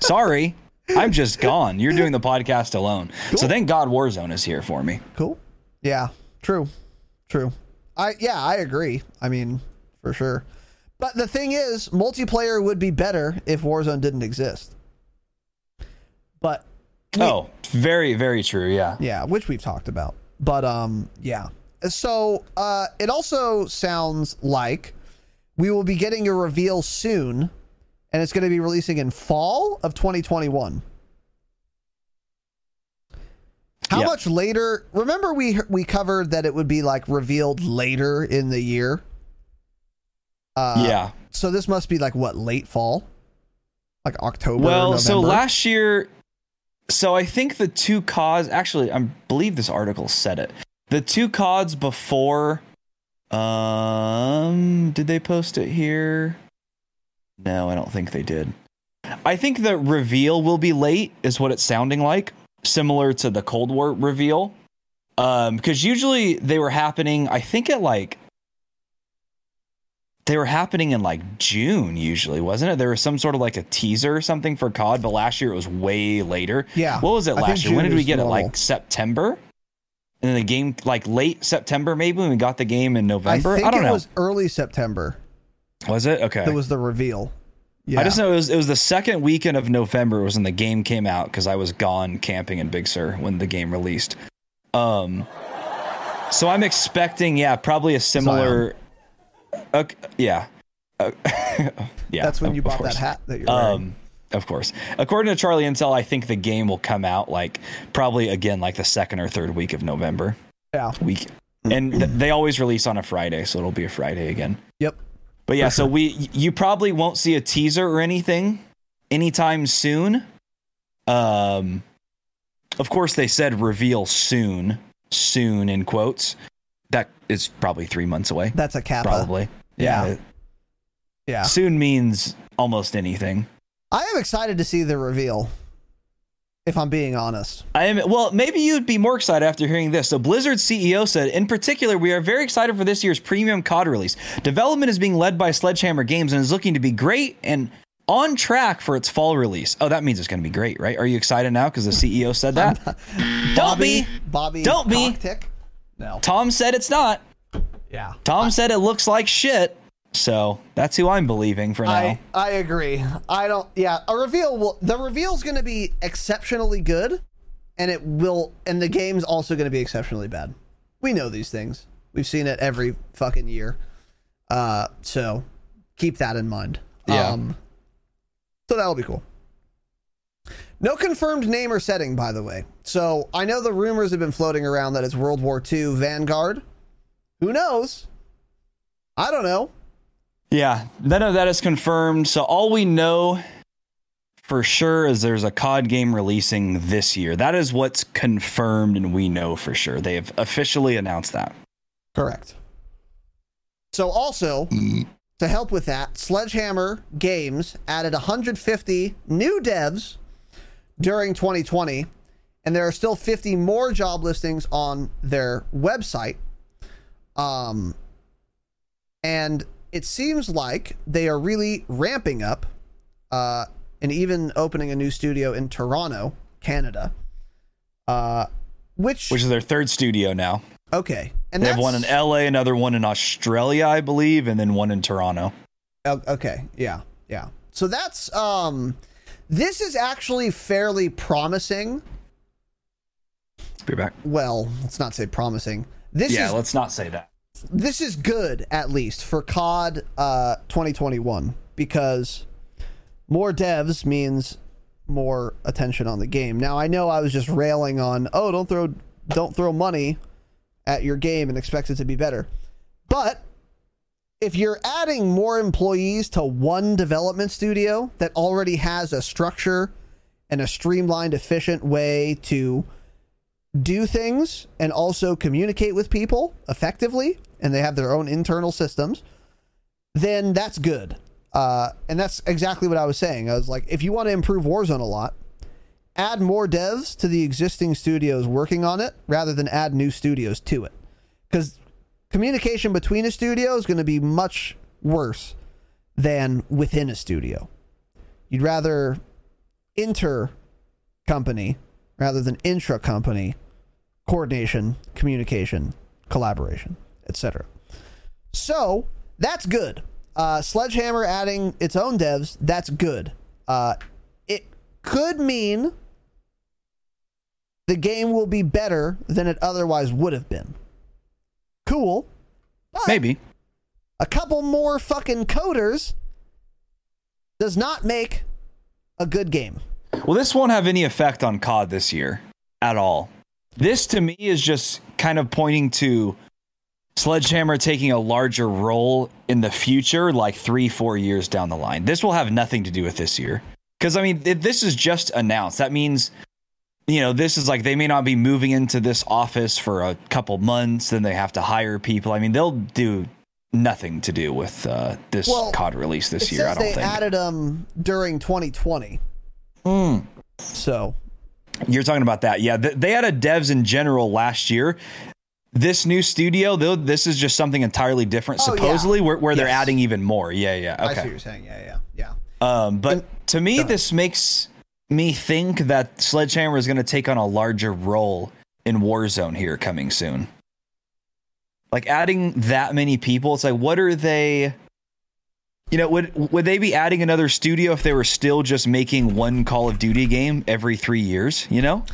Sorry. I'm just gone. You're doing the podcast alone. So thank God Warzone is here for me. Cool. Yeah. True. True. I yeah, I agree. I mean, for sure. But the thing is, multiplayer would be better if Warzone didn't exist. But we- Oh, very, very true. Yeah. yeah, which we've talked about. But um yeah. So uh it also sounds like we will be getting a reveal soon and it's going to be releasing in fall of 2021. How Yeah. much later? Remember we we covered that it would be like revealed later in the year. Uh, yeah. So this must be like what late fall, like October. Well, so last year, so I think the two CODs, actually, I believe this article said it. The two CODs before, um, did they post it here? No, I don't think they did. I think the reveal will be late, is what it's sounding like, similar to the Cold War reveal. Um, because usually they were happening, I think at like they were happening in like June usually, wasn't it? There was some sort of like a teaser or something for COD, but last year it was way later. Yeah, What was it last year? When did we get it? Like September? And then the game like late September maybe when we got the game in November? I think don't it know. was early September. Was it? Okay. That was the reveal. Yeah. I just know it was it was the second weekend of November was when the game came out because I was gone camping in Big Sur when the game released. Um, so I'm expecting, yeah, probably a similar. Yeah, Uh, yeah. That's when you bought that hat that you're wearing. Um, of course. According to Charlie Intel, I think the game will come out like probably again like the second or third week of November. Yeah. week, and th- they always release on a Friday, so it'll be a Friday again. Yep. But yeah, so we you probably won't see a teaser or anything anytime soon. Um, of course, they said reveal soon, soon in quotes. That is probably three months away. That's a kappa. Probably. Yeah. Yeah. Soon means almost anything. I am excited to see the reveal. If I'm being honest. I am well, maybe you'd be more excited after hearing this. So Blizzard CEO said, in particular, we are very excited for this year's premium COD release. Development is being led by Sledgehammer Games and is looking to be great and on track for its fall release. Oh, that means it's going to be great, right? Are you excited now because the CEO said that? Don't Bobby, be. Bobby Don't be. Cocktick? No. Tom said it's not. Yeah. Tom said it looks like shit. So that's who I'm believing for now. I, I agree. I don't. Yeah, a reveal will. The reveal's going to be exceptionally good, and it will. And the game's also going to be exceptionally bad. We know these things. We've seen it every fucking year. Uh, so keep that in mind. Yeah. Um, so that'll be cool. No confirmed name or setting, by the way. So I know the rumors have been floating around that it's World War II Vanguard. Who knows? I don't know. Yeah, none of that is confirmed. So all we know for sure is there's a COD game releasing this year. That is what's confirmed, and we know for sure. They have officially announced that. Correct. So also to help with that, Sledgehammer Games added 150 new devs during 2020, and there are still 50 more job listings on their website. Um, and it seems like they are really ramping up, uh, and even opening a new studio in Toronto, Canada. Uh, which Which is their third studio now. okay, and they have one in LA, another one in Australia, I believe, and then one in Toronto. Okay, yeah, yeah. So that's um this is actually fairly promising. Be back. Well, let's not say promising. This yeah, is let's not say that. This is good at least for COD uh 2021 because more devs means more attention on the game. Now I know I was just railing on, "Oh, don't throw don't throw money at your game and expect it to be better." But if you're adding more employees to one development studio that already has a structure and a streamlined, efficient way to do things and also communicate with people effectively, and they have their own internal systems, then that's good. Uh, and that's exactly what I was saying. I was like, if you want to improve Warzone a lot, add more devs to the existing studios working on it rather than add new studios to it. Because communication between a studio is going to be much worse than within a studio. You'd rather inter company rather than intra company coordination, communication, collaboration, etc. So that's good. Uh, Sledgehammer adding its own devs, that's good. Uh, it could mean the game will be better than it otherwise would have been. Cool. But Maybe. a couple more fucking coders does not make a good game. Well, this won't have any effect on COD this year at all. This to me is just kind of pointing to Sledgehammer taking a larger role in the future, like three, four years down the line. This will have nothing to do with this year. Because, I mean, if this is just announced. That means, you know, this is like they may not be moving into this office for a couple months, then they have to hire people. I mean, they'll do nothing to do with uh, this Well, COD release this year, I don't they think. They added them during 2020. Hmm. So You're talking about that. Yeah, th- they had a devs in general last year. This new studio, though, this is just something entirely different. Oh, yeah. supposedly, where, where they're adding even more. Yeah, yeah. I see what you're saying. Yeah, yeah, yeah. Um, but to me, this makes me think that Sledgehammer is going to take on a larger role in Warzone here coming soon. Like adding that many people, it's like, what are they? You know, would would they be adding another studio if they were still just making one Call of Duty game every three years? You know,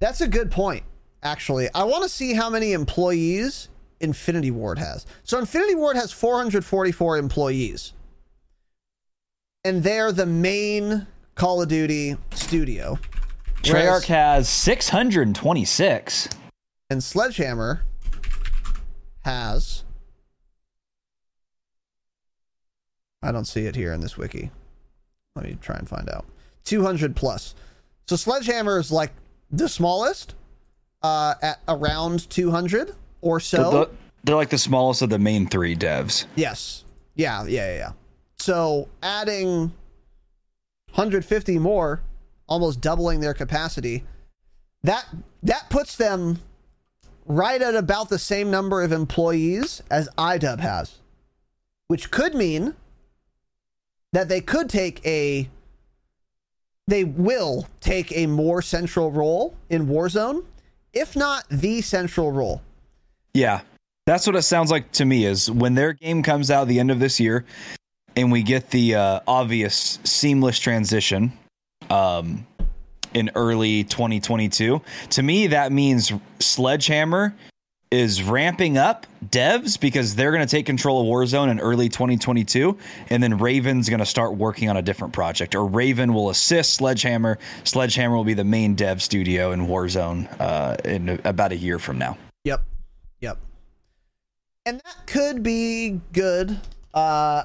That's a good point, actually. I want to see how many employees Infinity Ward has. So Infinity Ward has 444 employees. And they're the main Call of Duty studio. Treyarch has 626. And Sledgehammer has. I don't see it here in this wiki. Let me try and find out. 200 plus. So Sledgehammer is like the smallest uh, at around 200 or so. They're, they're like the smallest of the main three devs. Yes. Yeah, yeah, yeah, yeah. So adding 150 more, almost doubling their capacity, that that puts them right at about the same number of employees as iDub has, which could mean that they could take a they will take a more central role in Warzone, if not the central role. Yeah. That's what it sounds like to me is when their game comes out the end of this year and we get the uh, obvious seamless transition um, in early 2022. To me, that means Sledgehammer is ramping up devs because they're going to take control of Warzone in early 2022, and then Raven's going to start working on a different project, or Raven will assist Sledgehammer. Sledgehammer will be the main dev studio in Warzone uh, in about a year from now. Yep, yep, and that could be good. Uh,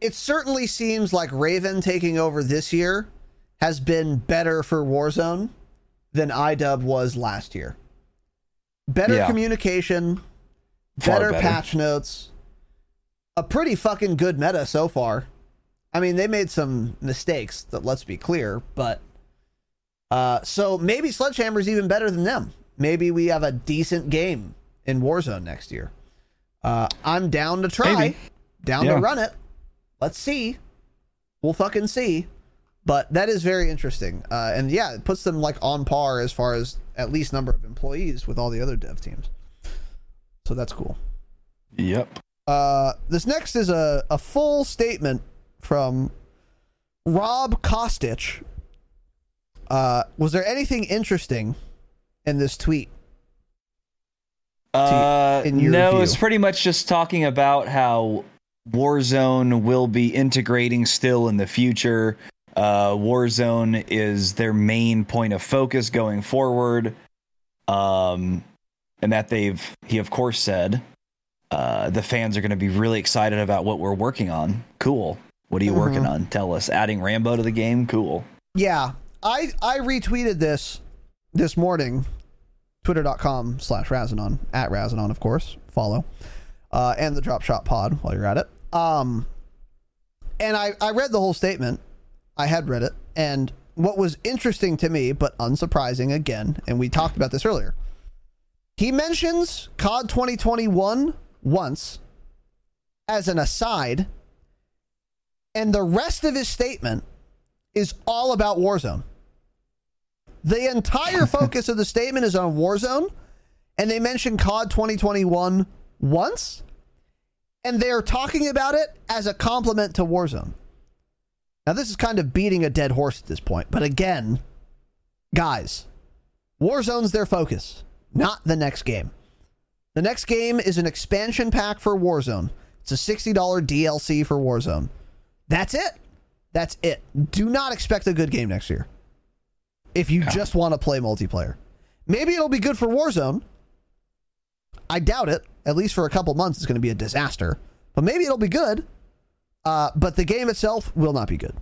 it certainly seems like Raven taking over this year has been better for Warzone than iDub was last year. Better Yeah. communication, Far better, better. patch notes, a pretty fucking good meta so far. I mean, they made some mistakes, that let's be clear, but uh, so maybe Sledgehammer's even better than them. Maybe we have a decent game in Warzone next year. Uh, I'm down to try, Maybe. down Yeah. to run it. Let's see. We'll fucking see. But that is very interesting. Uh, and yeah, it puts them like on par as far as at least number of employees with all the other dev teams. So that's cool. Yep. Uh, this next is a, a full statement from Rob Kostich. Uh, was there anything interesting in this tweet? Uh, in your no, view? it's pretty much just talking about how Warzone will be integrating still in the future. Uh, Warzone is their main point of focus going forward. Um, and that they've, he of course said, uh, the fans are going to be really excited about what we're working on. Cool. What are you working Mhm. on? Tell us. Adding Rambo to the game? Cool. Yeah, I I retweeted this this morning. Twitter.com slash Razanon at Razanon, of course. Follow. Uh, and the Drop Shot Pod while you're at it. Um, and I, I read the whole statement. I had read it. And what was interesting to me, but unsurprising again, and we talked about this earlier, he mentions COD 2021 once as an aside, and the rest of his statement is all about Warzone. The entire focus of the statement is on Warzone, and they mention COD 2021 once, and they are talking about it as a compliment to Warzone. Now, this is kind of beating a dead horse at this point, but again, guys, Warzone's their focus, not the next game. The next game is an expansion pack for Warzone. It's a $60 DLC for Warzone. That's it. That's it. Do not expect a good game next year. If you just want to play multiplayer, maybe it'll be good for Warzone. I doubt it. At least for a couple months, it's going to be a disaster. But maybe it'll be good. Uh, but the game itself will not be good.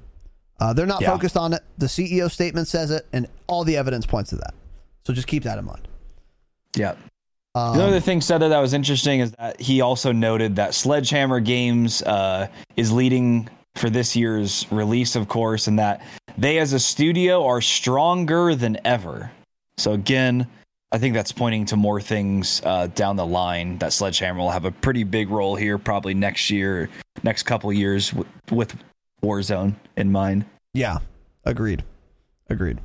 Uh, they're not Yeah. focused on it. The CEO statement says it, and all the evidence points to that. So just keep that in mind. Yeah. Um, the other thing said that that was interesting is that he also noted that Sledgehammer Games uh, is leading for this year's release, of course, and that they as a studio are stronger than ever. So again, I think that's pointing to more things uh, down the line. That Sledgehammer will have a pretty big role here, probably next year, next couple years with, with Warzone in mind. Yeah, agreed. Agreed.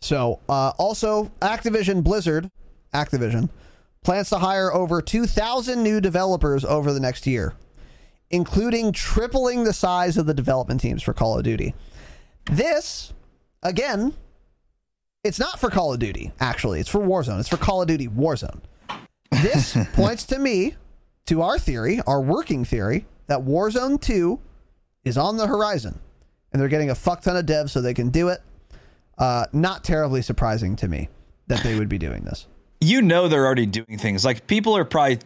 So, uh, also, Activision Blizzard, Activision, plans to hire over 2,000 new developers over the next year, including tripling the size of the development teams for Call of Duty. This, again, it's not for Call of Duty, actually. It's for Warzone. It's for Call of Duty Warzone. This points to me, to our theory, our working theory, that Warzone 2 is on the horizon and they're getting a fuck ton of devs so they can do it. Uh, not terribly surprising to me that they would be doing this. you know they're already doing things like people are probably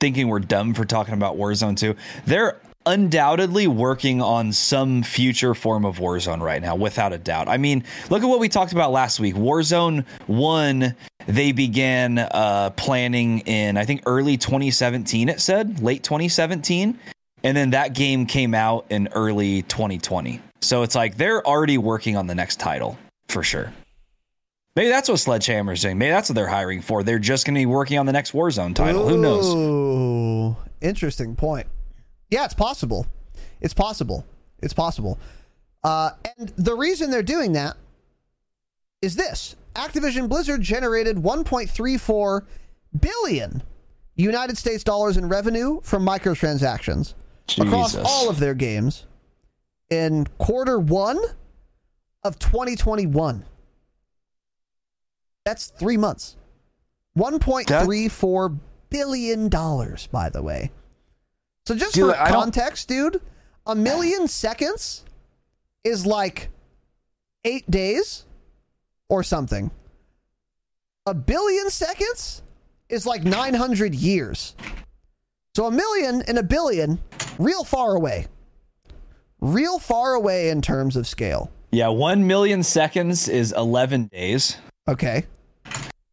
thinking we're dumb for talking about Warzone 2. They're undoubtedly working on some future form of Warzone right now, without a doubt. I mean, look at what we talked about last week. Warzone 1, they began uh, planning in, I think, early 2017, it said, late 2017. And then that game came out in early 2020. So it's like they're already working on the next title for sure. Maybe that's what Sledgehammer's doing. Maybe that's what they're hiring for. They're just going to be working on the next Warzone title. Who knows? Interesting point. Yeah, it's possible. It's possible. It's possible. Uh, and the reason they're doing that is this: Activision Blizzard generated 1.34 billion United States dollars in revenue from microtransactions across all of their games in quarter one of 2021. That's three months. $1.34 billion, by the way. So just Dude, for context, dude, a million seconds is like eight days or something. A billion seconds is like 900 years. So a million and a billion, real far away. Real far away in terms of scale. Yeah, 1 million seconds is 11 days. Okay.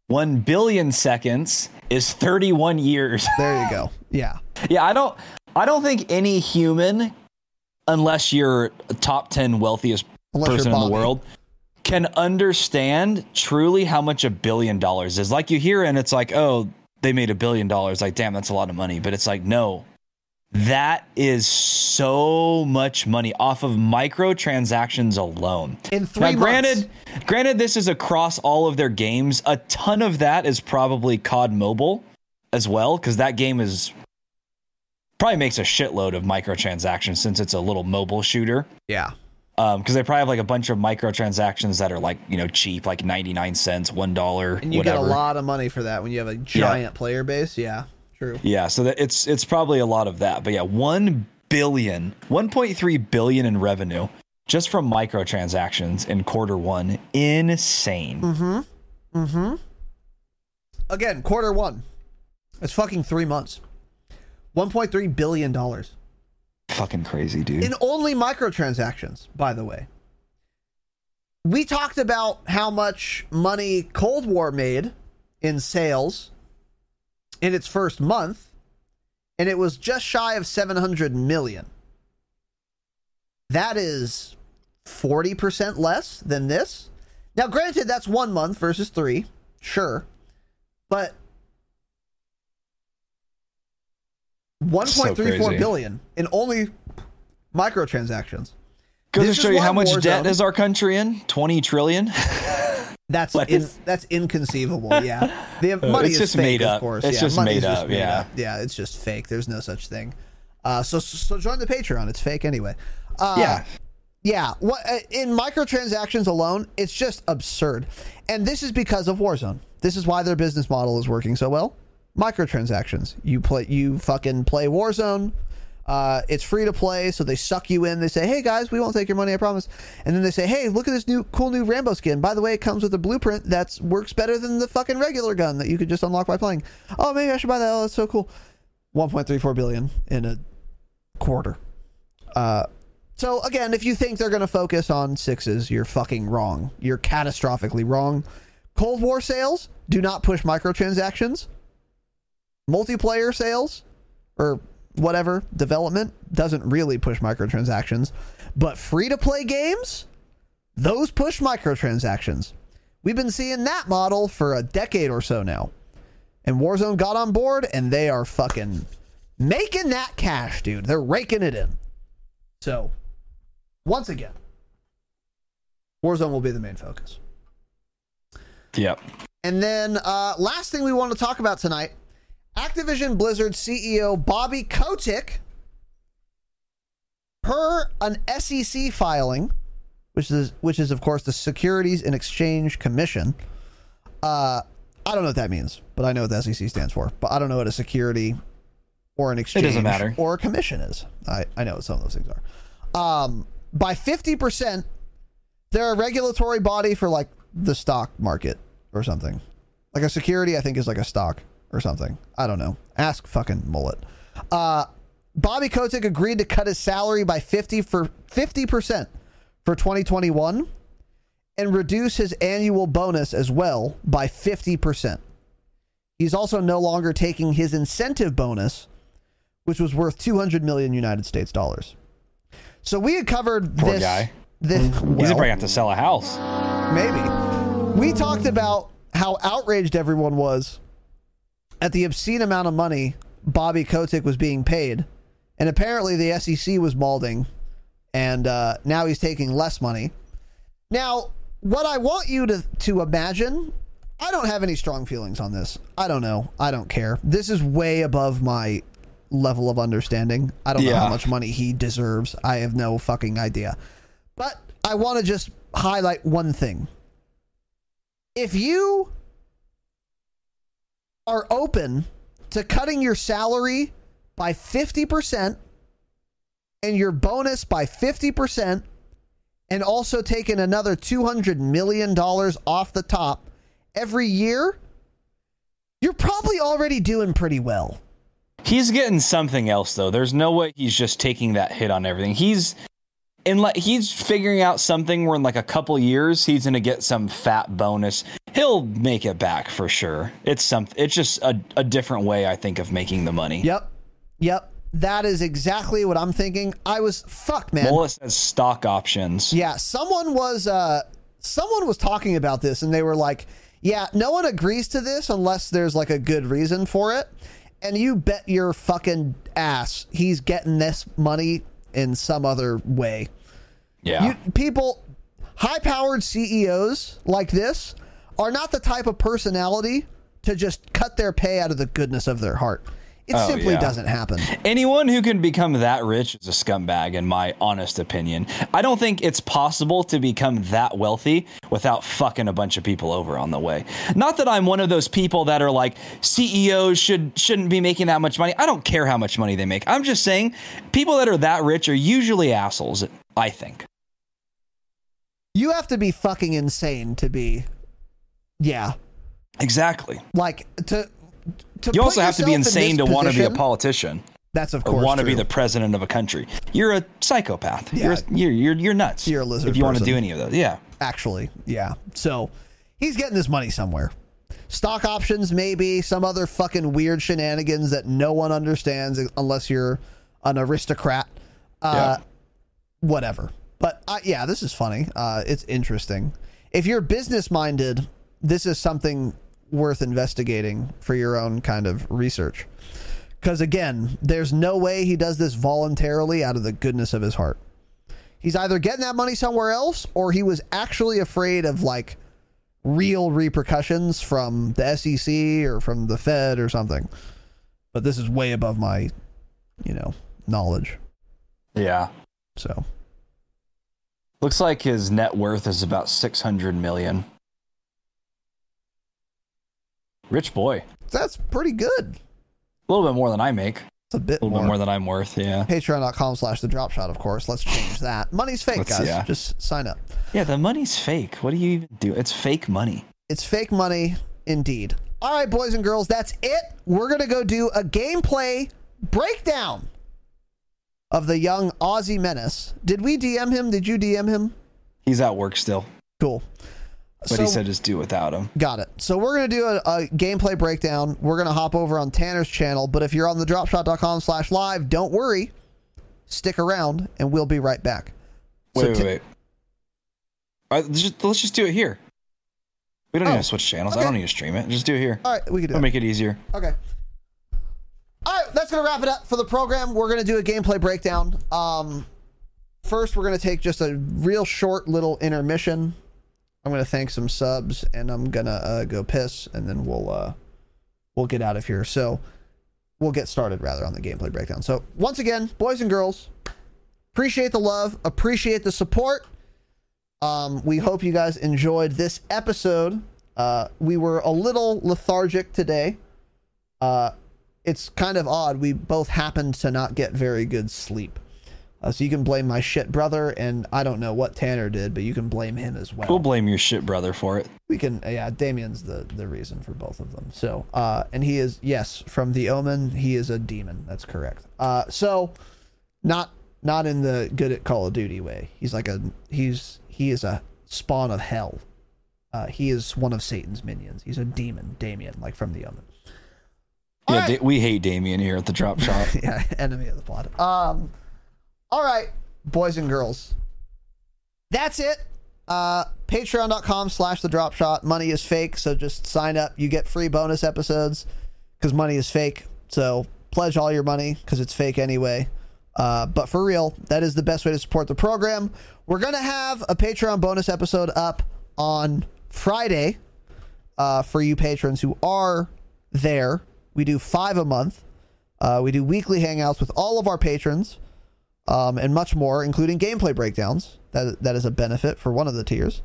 1 billion seconds is 31 years. There you go. Yeah. yeah, I don't I don't think any human unless you're a top 10 wealthiest Unless person in the world can understand truly how much a billion dollars is. Like you hear and it's like, "Oh, they made a billion dollars." Like, "Damn, that's a lot of money." But it's like, "No. That is so much money off of microtransactions alone." In three now, months. granted, granted, this is across all of their games. A ton of that is probably COD Mobile as well, because that game is probably makes a shitload of microtransactions since it's a little mobile shooter. Yeah. Um, because they probably have like a bunch of microtransactions that are like you know cheap, like ninety nine cents, one dollar, And you whatever. get a lot of money for that when you have a giant player base. Yeah. True. Yeah, so that it's it's probably a lot of that. But yeah, 1 billion, 1.3 billion in revenue just from microtransactions in quarter 1. Insane. Mm-hmm. Mm-hmm. Again, quarter one. It's fucking three months. $1.3 billion. Fucking crazy, dude. In only microtransactions, by the way. We talked about how much money Cold War made in sales in its first month, and it was just shy of 700 million. That is 40% less than this. Now, granted, that's one month versus three, sure, but one So point three four crazy. in only microtransactions. Goes to show you how much Warzone- debt is our country in? 20 trillion? That's What in, that's inconceivable. Yeah, the money it's is just fake, made of course. It's yeah, just made up, yeah. yeah. It's just fake. There's no such thing. Uh, so so join the Patreon. It's fake anyway. Uh, yeah. yeah. What uh, in microtransactions alone, it's just absurd. And this is because of Warzone. This is why their business model is working so well. Microtransactions. You play you fucking play Warzone. Uh, it's free to play, so they suck you in. They say, "Hey guys, we won't take your money, I promise." And then they say, "Hey, look at this new cool new Rambo skin. By the way, it comes with a blueprint that works better than the fucking regular gun that you could just unlock by playing." Oh, maybe I should buy that. Oh, that's so cool. 1.34 billion in a quarter. Uh, so again, if you think they're going to focus on sixes, you're fucking wrong. You're catastrophically wrong. Cold War sales do not push microtransactions. Multiplayer sales or whatever development doesn't really push microtransactions, but free to play games, those push microtransactions. We've been seeing that model for a decade or so now. And Warzone got on board and they are fucking making that cash, dude. They're raking it in. So, once again, Warzone will be the main focus. Yep. And then, uh, last thing we want to talk about tonight Activision Blizzard CEO Bobby Kotick, per an SEC filing, which is which is of course the Securities and Exchange Commission. Uh, I don't know what that means, but I know what the SEC stands for. But I don't know what a security or an exchange doesn't matter. or a commission is. I, I know what some of those things are. Um, by 50%, they're a regulatory body for like the stock market or something. Like a security, I think, is like a stock. Or something. I don't know. Ask fucking mullet. Uh, Bobby Kotick agreed to cut his salary by 50 for 50% for 2021 and reduce his annual bonus as well by 50%. He's also no longer taking his incentive bonus, which was worth 200 million United States dollars. So we had covered Poor this. guy. This, He's well, probably gonna have to sell a house. Maybe. We talked about how outraged everyone was at the obscene amount of money Bobby Kotick was being paid. And apparently the SEC was malding, and uh, now he's taking less money. Now, what I want you to, to imagine, I don't have any strong feelings on this. I don't know. I don't care. This is way above my level of understanding. I don't know how much money he deserves. I have no fucking idea. But I want to just highlight one thing. If you are open to cutting your salary by 50% and your bonus by 50% and also taking another $200 million off the top every year, you're probably already doing pretty well. He's getting something else though. There's no way he's just taking that hit on everything. He's in like he's figuring out something where in like a couple years he's gonna get some fat bonus. He'll make it back for sure. It's some. It's just a, a different way I think of making the money. Yep. Yep. That is exactly what I'm thinking. I was fuck man. Mullet says stock options. Yeah, someone was uh someone was talking about this and they were like, "Yeah, no one agrees to this unless there's like a good reason for it." And you bet your fucking ass he's getting this money in some other way. Yeah. You, people high-powered CEOs like this are not the type of personality to just cut their pay out of the goodness of their heart. It Oh, simply yeah. doesn't happen. Anyone who can become that rich is a scumbag, in my honest opinion. I don't think it's possible to become that wealthy without fucking a bunch of people over on the way. Not that I'm one of those people that are like CEOs should shouldn't be making that much money. I don't care how much money they make. I'm just saying people that are that rich are usually assholes. I think. You have to be fucking insane to be Yeah. Exactly. Like to to You also have to be insane to want to be a politician. That's of course want to be the president of a country. You're a psychopath. Yeah. You're, you're you're you're nuts. You're a lizard If you want to do any of those, yeah. actually. Yeah. So he's getting this money somewhere. Stock options, maybe some other fucking weird shenanigans that no one understands unless you're an aristocrat. Uh, Whatever. But uh, yeah, this is funny. Uh, it's interesting. If you're business minded, this is something worth investigating for your own kind of research. Because again, there's no way he does this voluntarily out of the goodness of his heart. He's either getting that money somewhere else or he was actually afraid of like real repercussions from the SEC or from the Fed or something. But this is way above my, you know, knowledge. Yeah. So Looks like his net worth is about 600 million. Rich boy. that's pretty good. A little bit more than I make. It's a bit A little more. bit more than I'm worth, yeah. Patreon.com slash the drop shot, of course. Let's change that. Money's fake, Let's- guys. yeah. Just sign up. Yeah, the money's fake. What do you even do? It's fake money. It's fake money, indeed. All right, boys and girls, that's it. We're going to go do a gameplay breakdown of the young Aussie Menace. Did we DM him? Did you DM him? He's at work still. Cool. But he said just do without him. Got it. So we're gonna do a, a gameplay breakdown. We're gonna hop over on Tanner's channel, but if you're on the dropshot.com slash live, don't worry. Stick around and we'll be right back. Wait, So wait, t- wait. Right, let's just, let's just do it here. We don't Oh, need to switch channels. I don't need to stream it. Just do it here. All right, we can do It'll that. make it easier. Okay. All right, that's gonna wrap it up for the program. We're gonna do a gameplay breakdown. Um, first, we're gonna take just a real short little intermission. I'm gonna thank some subs, and I'm gonna uh, go piss, and then we'll uh, we'll get out of here. So we'll get started rather on the gameplay breakdown. So once again, boys and girls, appreciate the love, appreciate the support. Um, we hope you guys enjoyed this episode. Uh, we were a little lethargic today. Uh, it's kind of odd. We both happened to not get very good sleep. Uh, so you can blame my shit brother, and I don't know what Tanner did, but you can blame him as well. We'll blame your shit brother for it. We can, yeah. Damien's the the reason for both of them. So, uh, and he is yes from the Omen. He is a demon. That's correct. Uh, so not not in the good at Call of Duty way. He's like a he's he is a spawn of hell. Uh, he is one of Satan's minions. He's a demon, Damien, like from the Omen. Yeah, da- we hate Damien here at the Drop Shot. yeah, enemy of the pod. Um, all right, boys and girls. That's it. Uh, Patreon.com slash the drop shot. Money is fake, so just sign up. You get free bonus episodes because money is fake. So pledge all your money because it's fake anyway. Uh, but for real, that is the best way to support the program. We're going to have a Patreon bonus episode up on Friday uh, for you patrons who are there. We do five a month. Uh, we do weekly hangouts with all of our patrons um, and much more, including gameplay breakdowns. That that is a benefit for one of the tiers.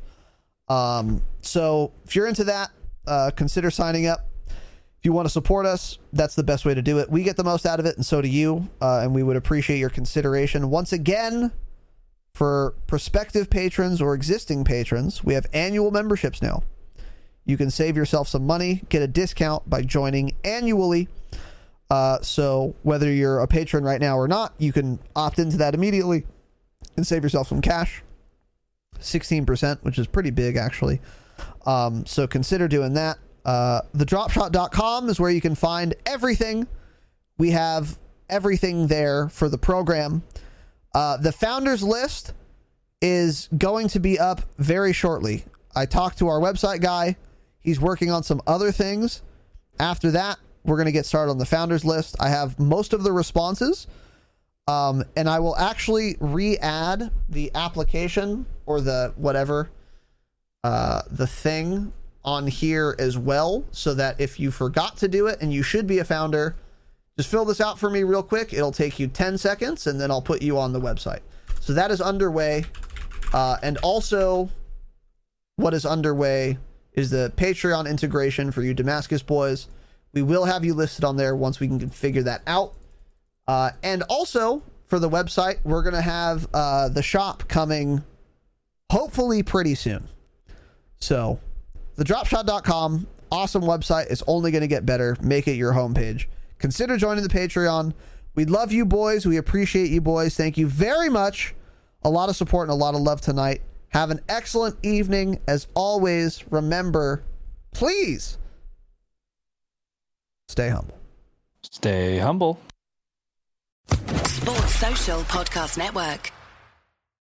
Um, so if you're into that, uh, consider signing up. If you want to support us, that's the best way to do it. We get the most out of it, and so do you. Uh, and we would appreciate your consideration. Once again, for prospective patrons or existing patrons, we have annual memberships now. You can save yourself some money, get a discount by joining annually. Uh, so whether you're a patron right now or not, you can opt into that immediately and save yourself some cash. 16%, which is pretty big actually. Um, so consider doing that. Uh, thedropshot.com is where you can find everything. We have everything there for the program. Uh, the founders list is going to be up very shortly. I talked to our website guy. He's working on some other things. After that, we're going to get started on the founders list. I have most of the responses. Um, and I will actually re-add the application or the whatever uh, the thing on here as well, so that if you forgot to do it and you should be a founder, just fill this out for me real quick. It'll take you 10 seconds, and then I'll put you on the website. So that is underway, uh, and also what is underway is the Patreon integration for you Damascus boys. We will have you listed on there once we can figure that out. Uh, and also for the website, we're going to have uh, the shop coming hopefully pretty soon. So, thedropshot.com, awesome website. It's only going to get better. Make it your homepage. Consider joining the Patreon. We love you boys. We appreciate you boys. Thank you very much. A lot of support and a lot of love tonight. Have an excellent evening. As always, remember, please stay humble. Stay humble. Sports Social Podcast Network.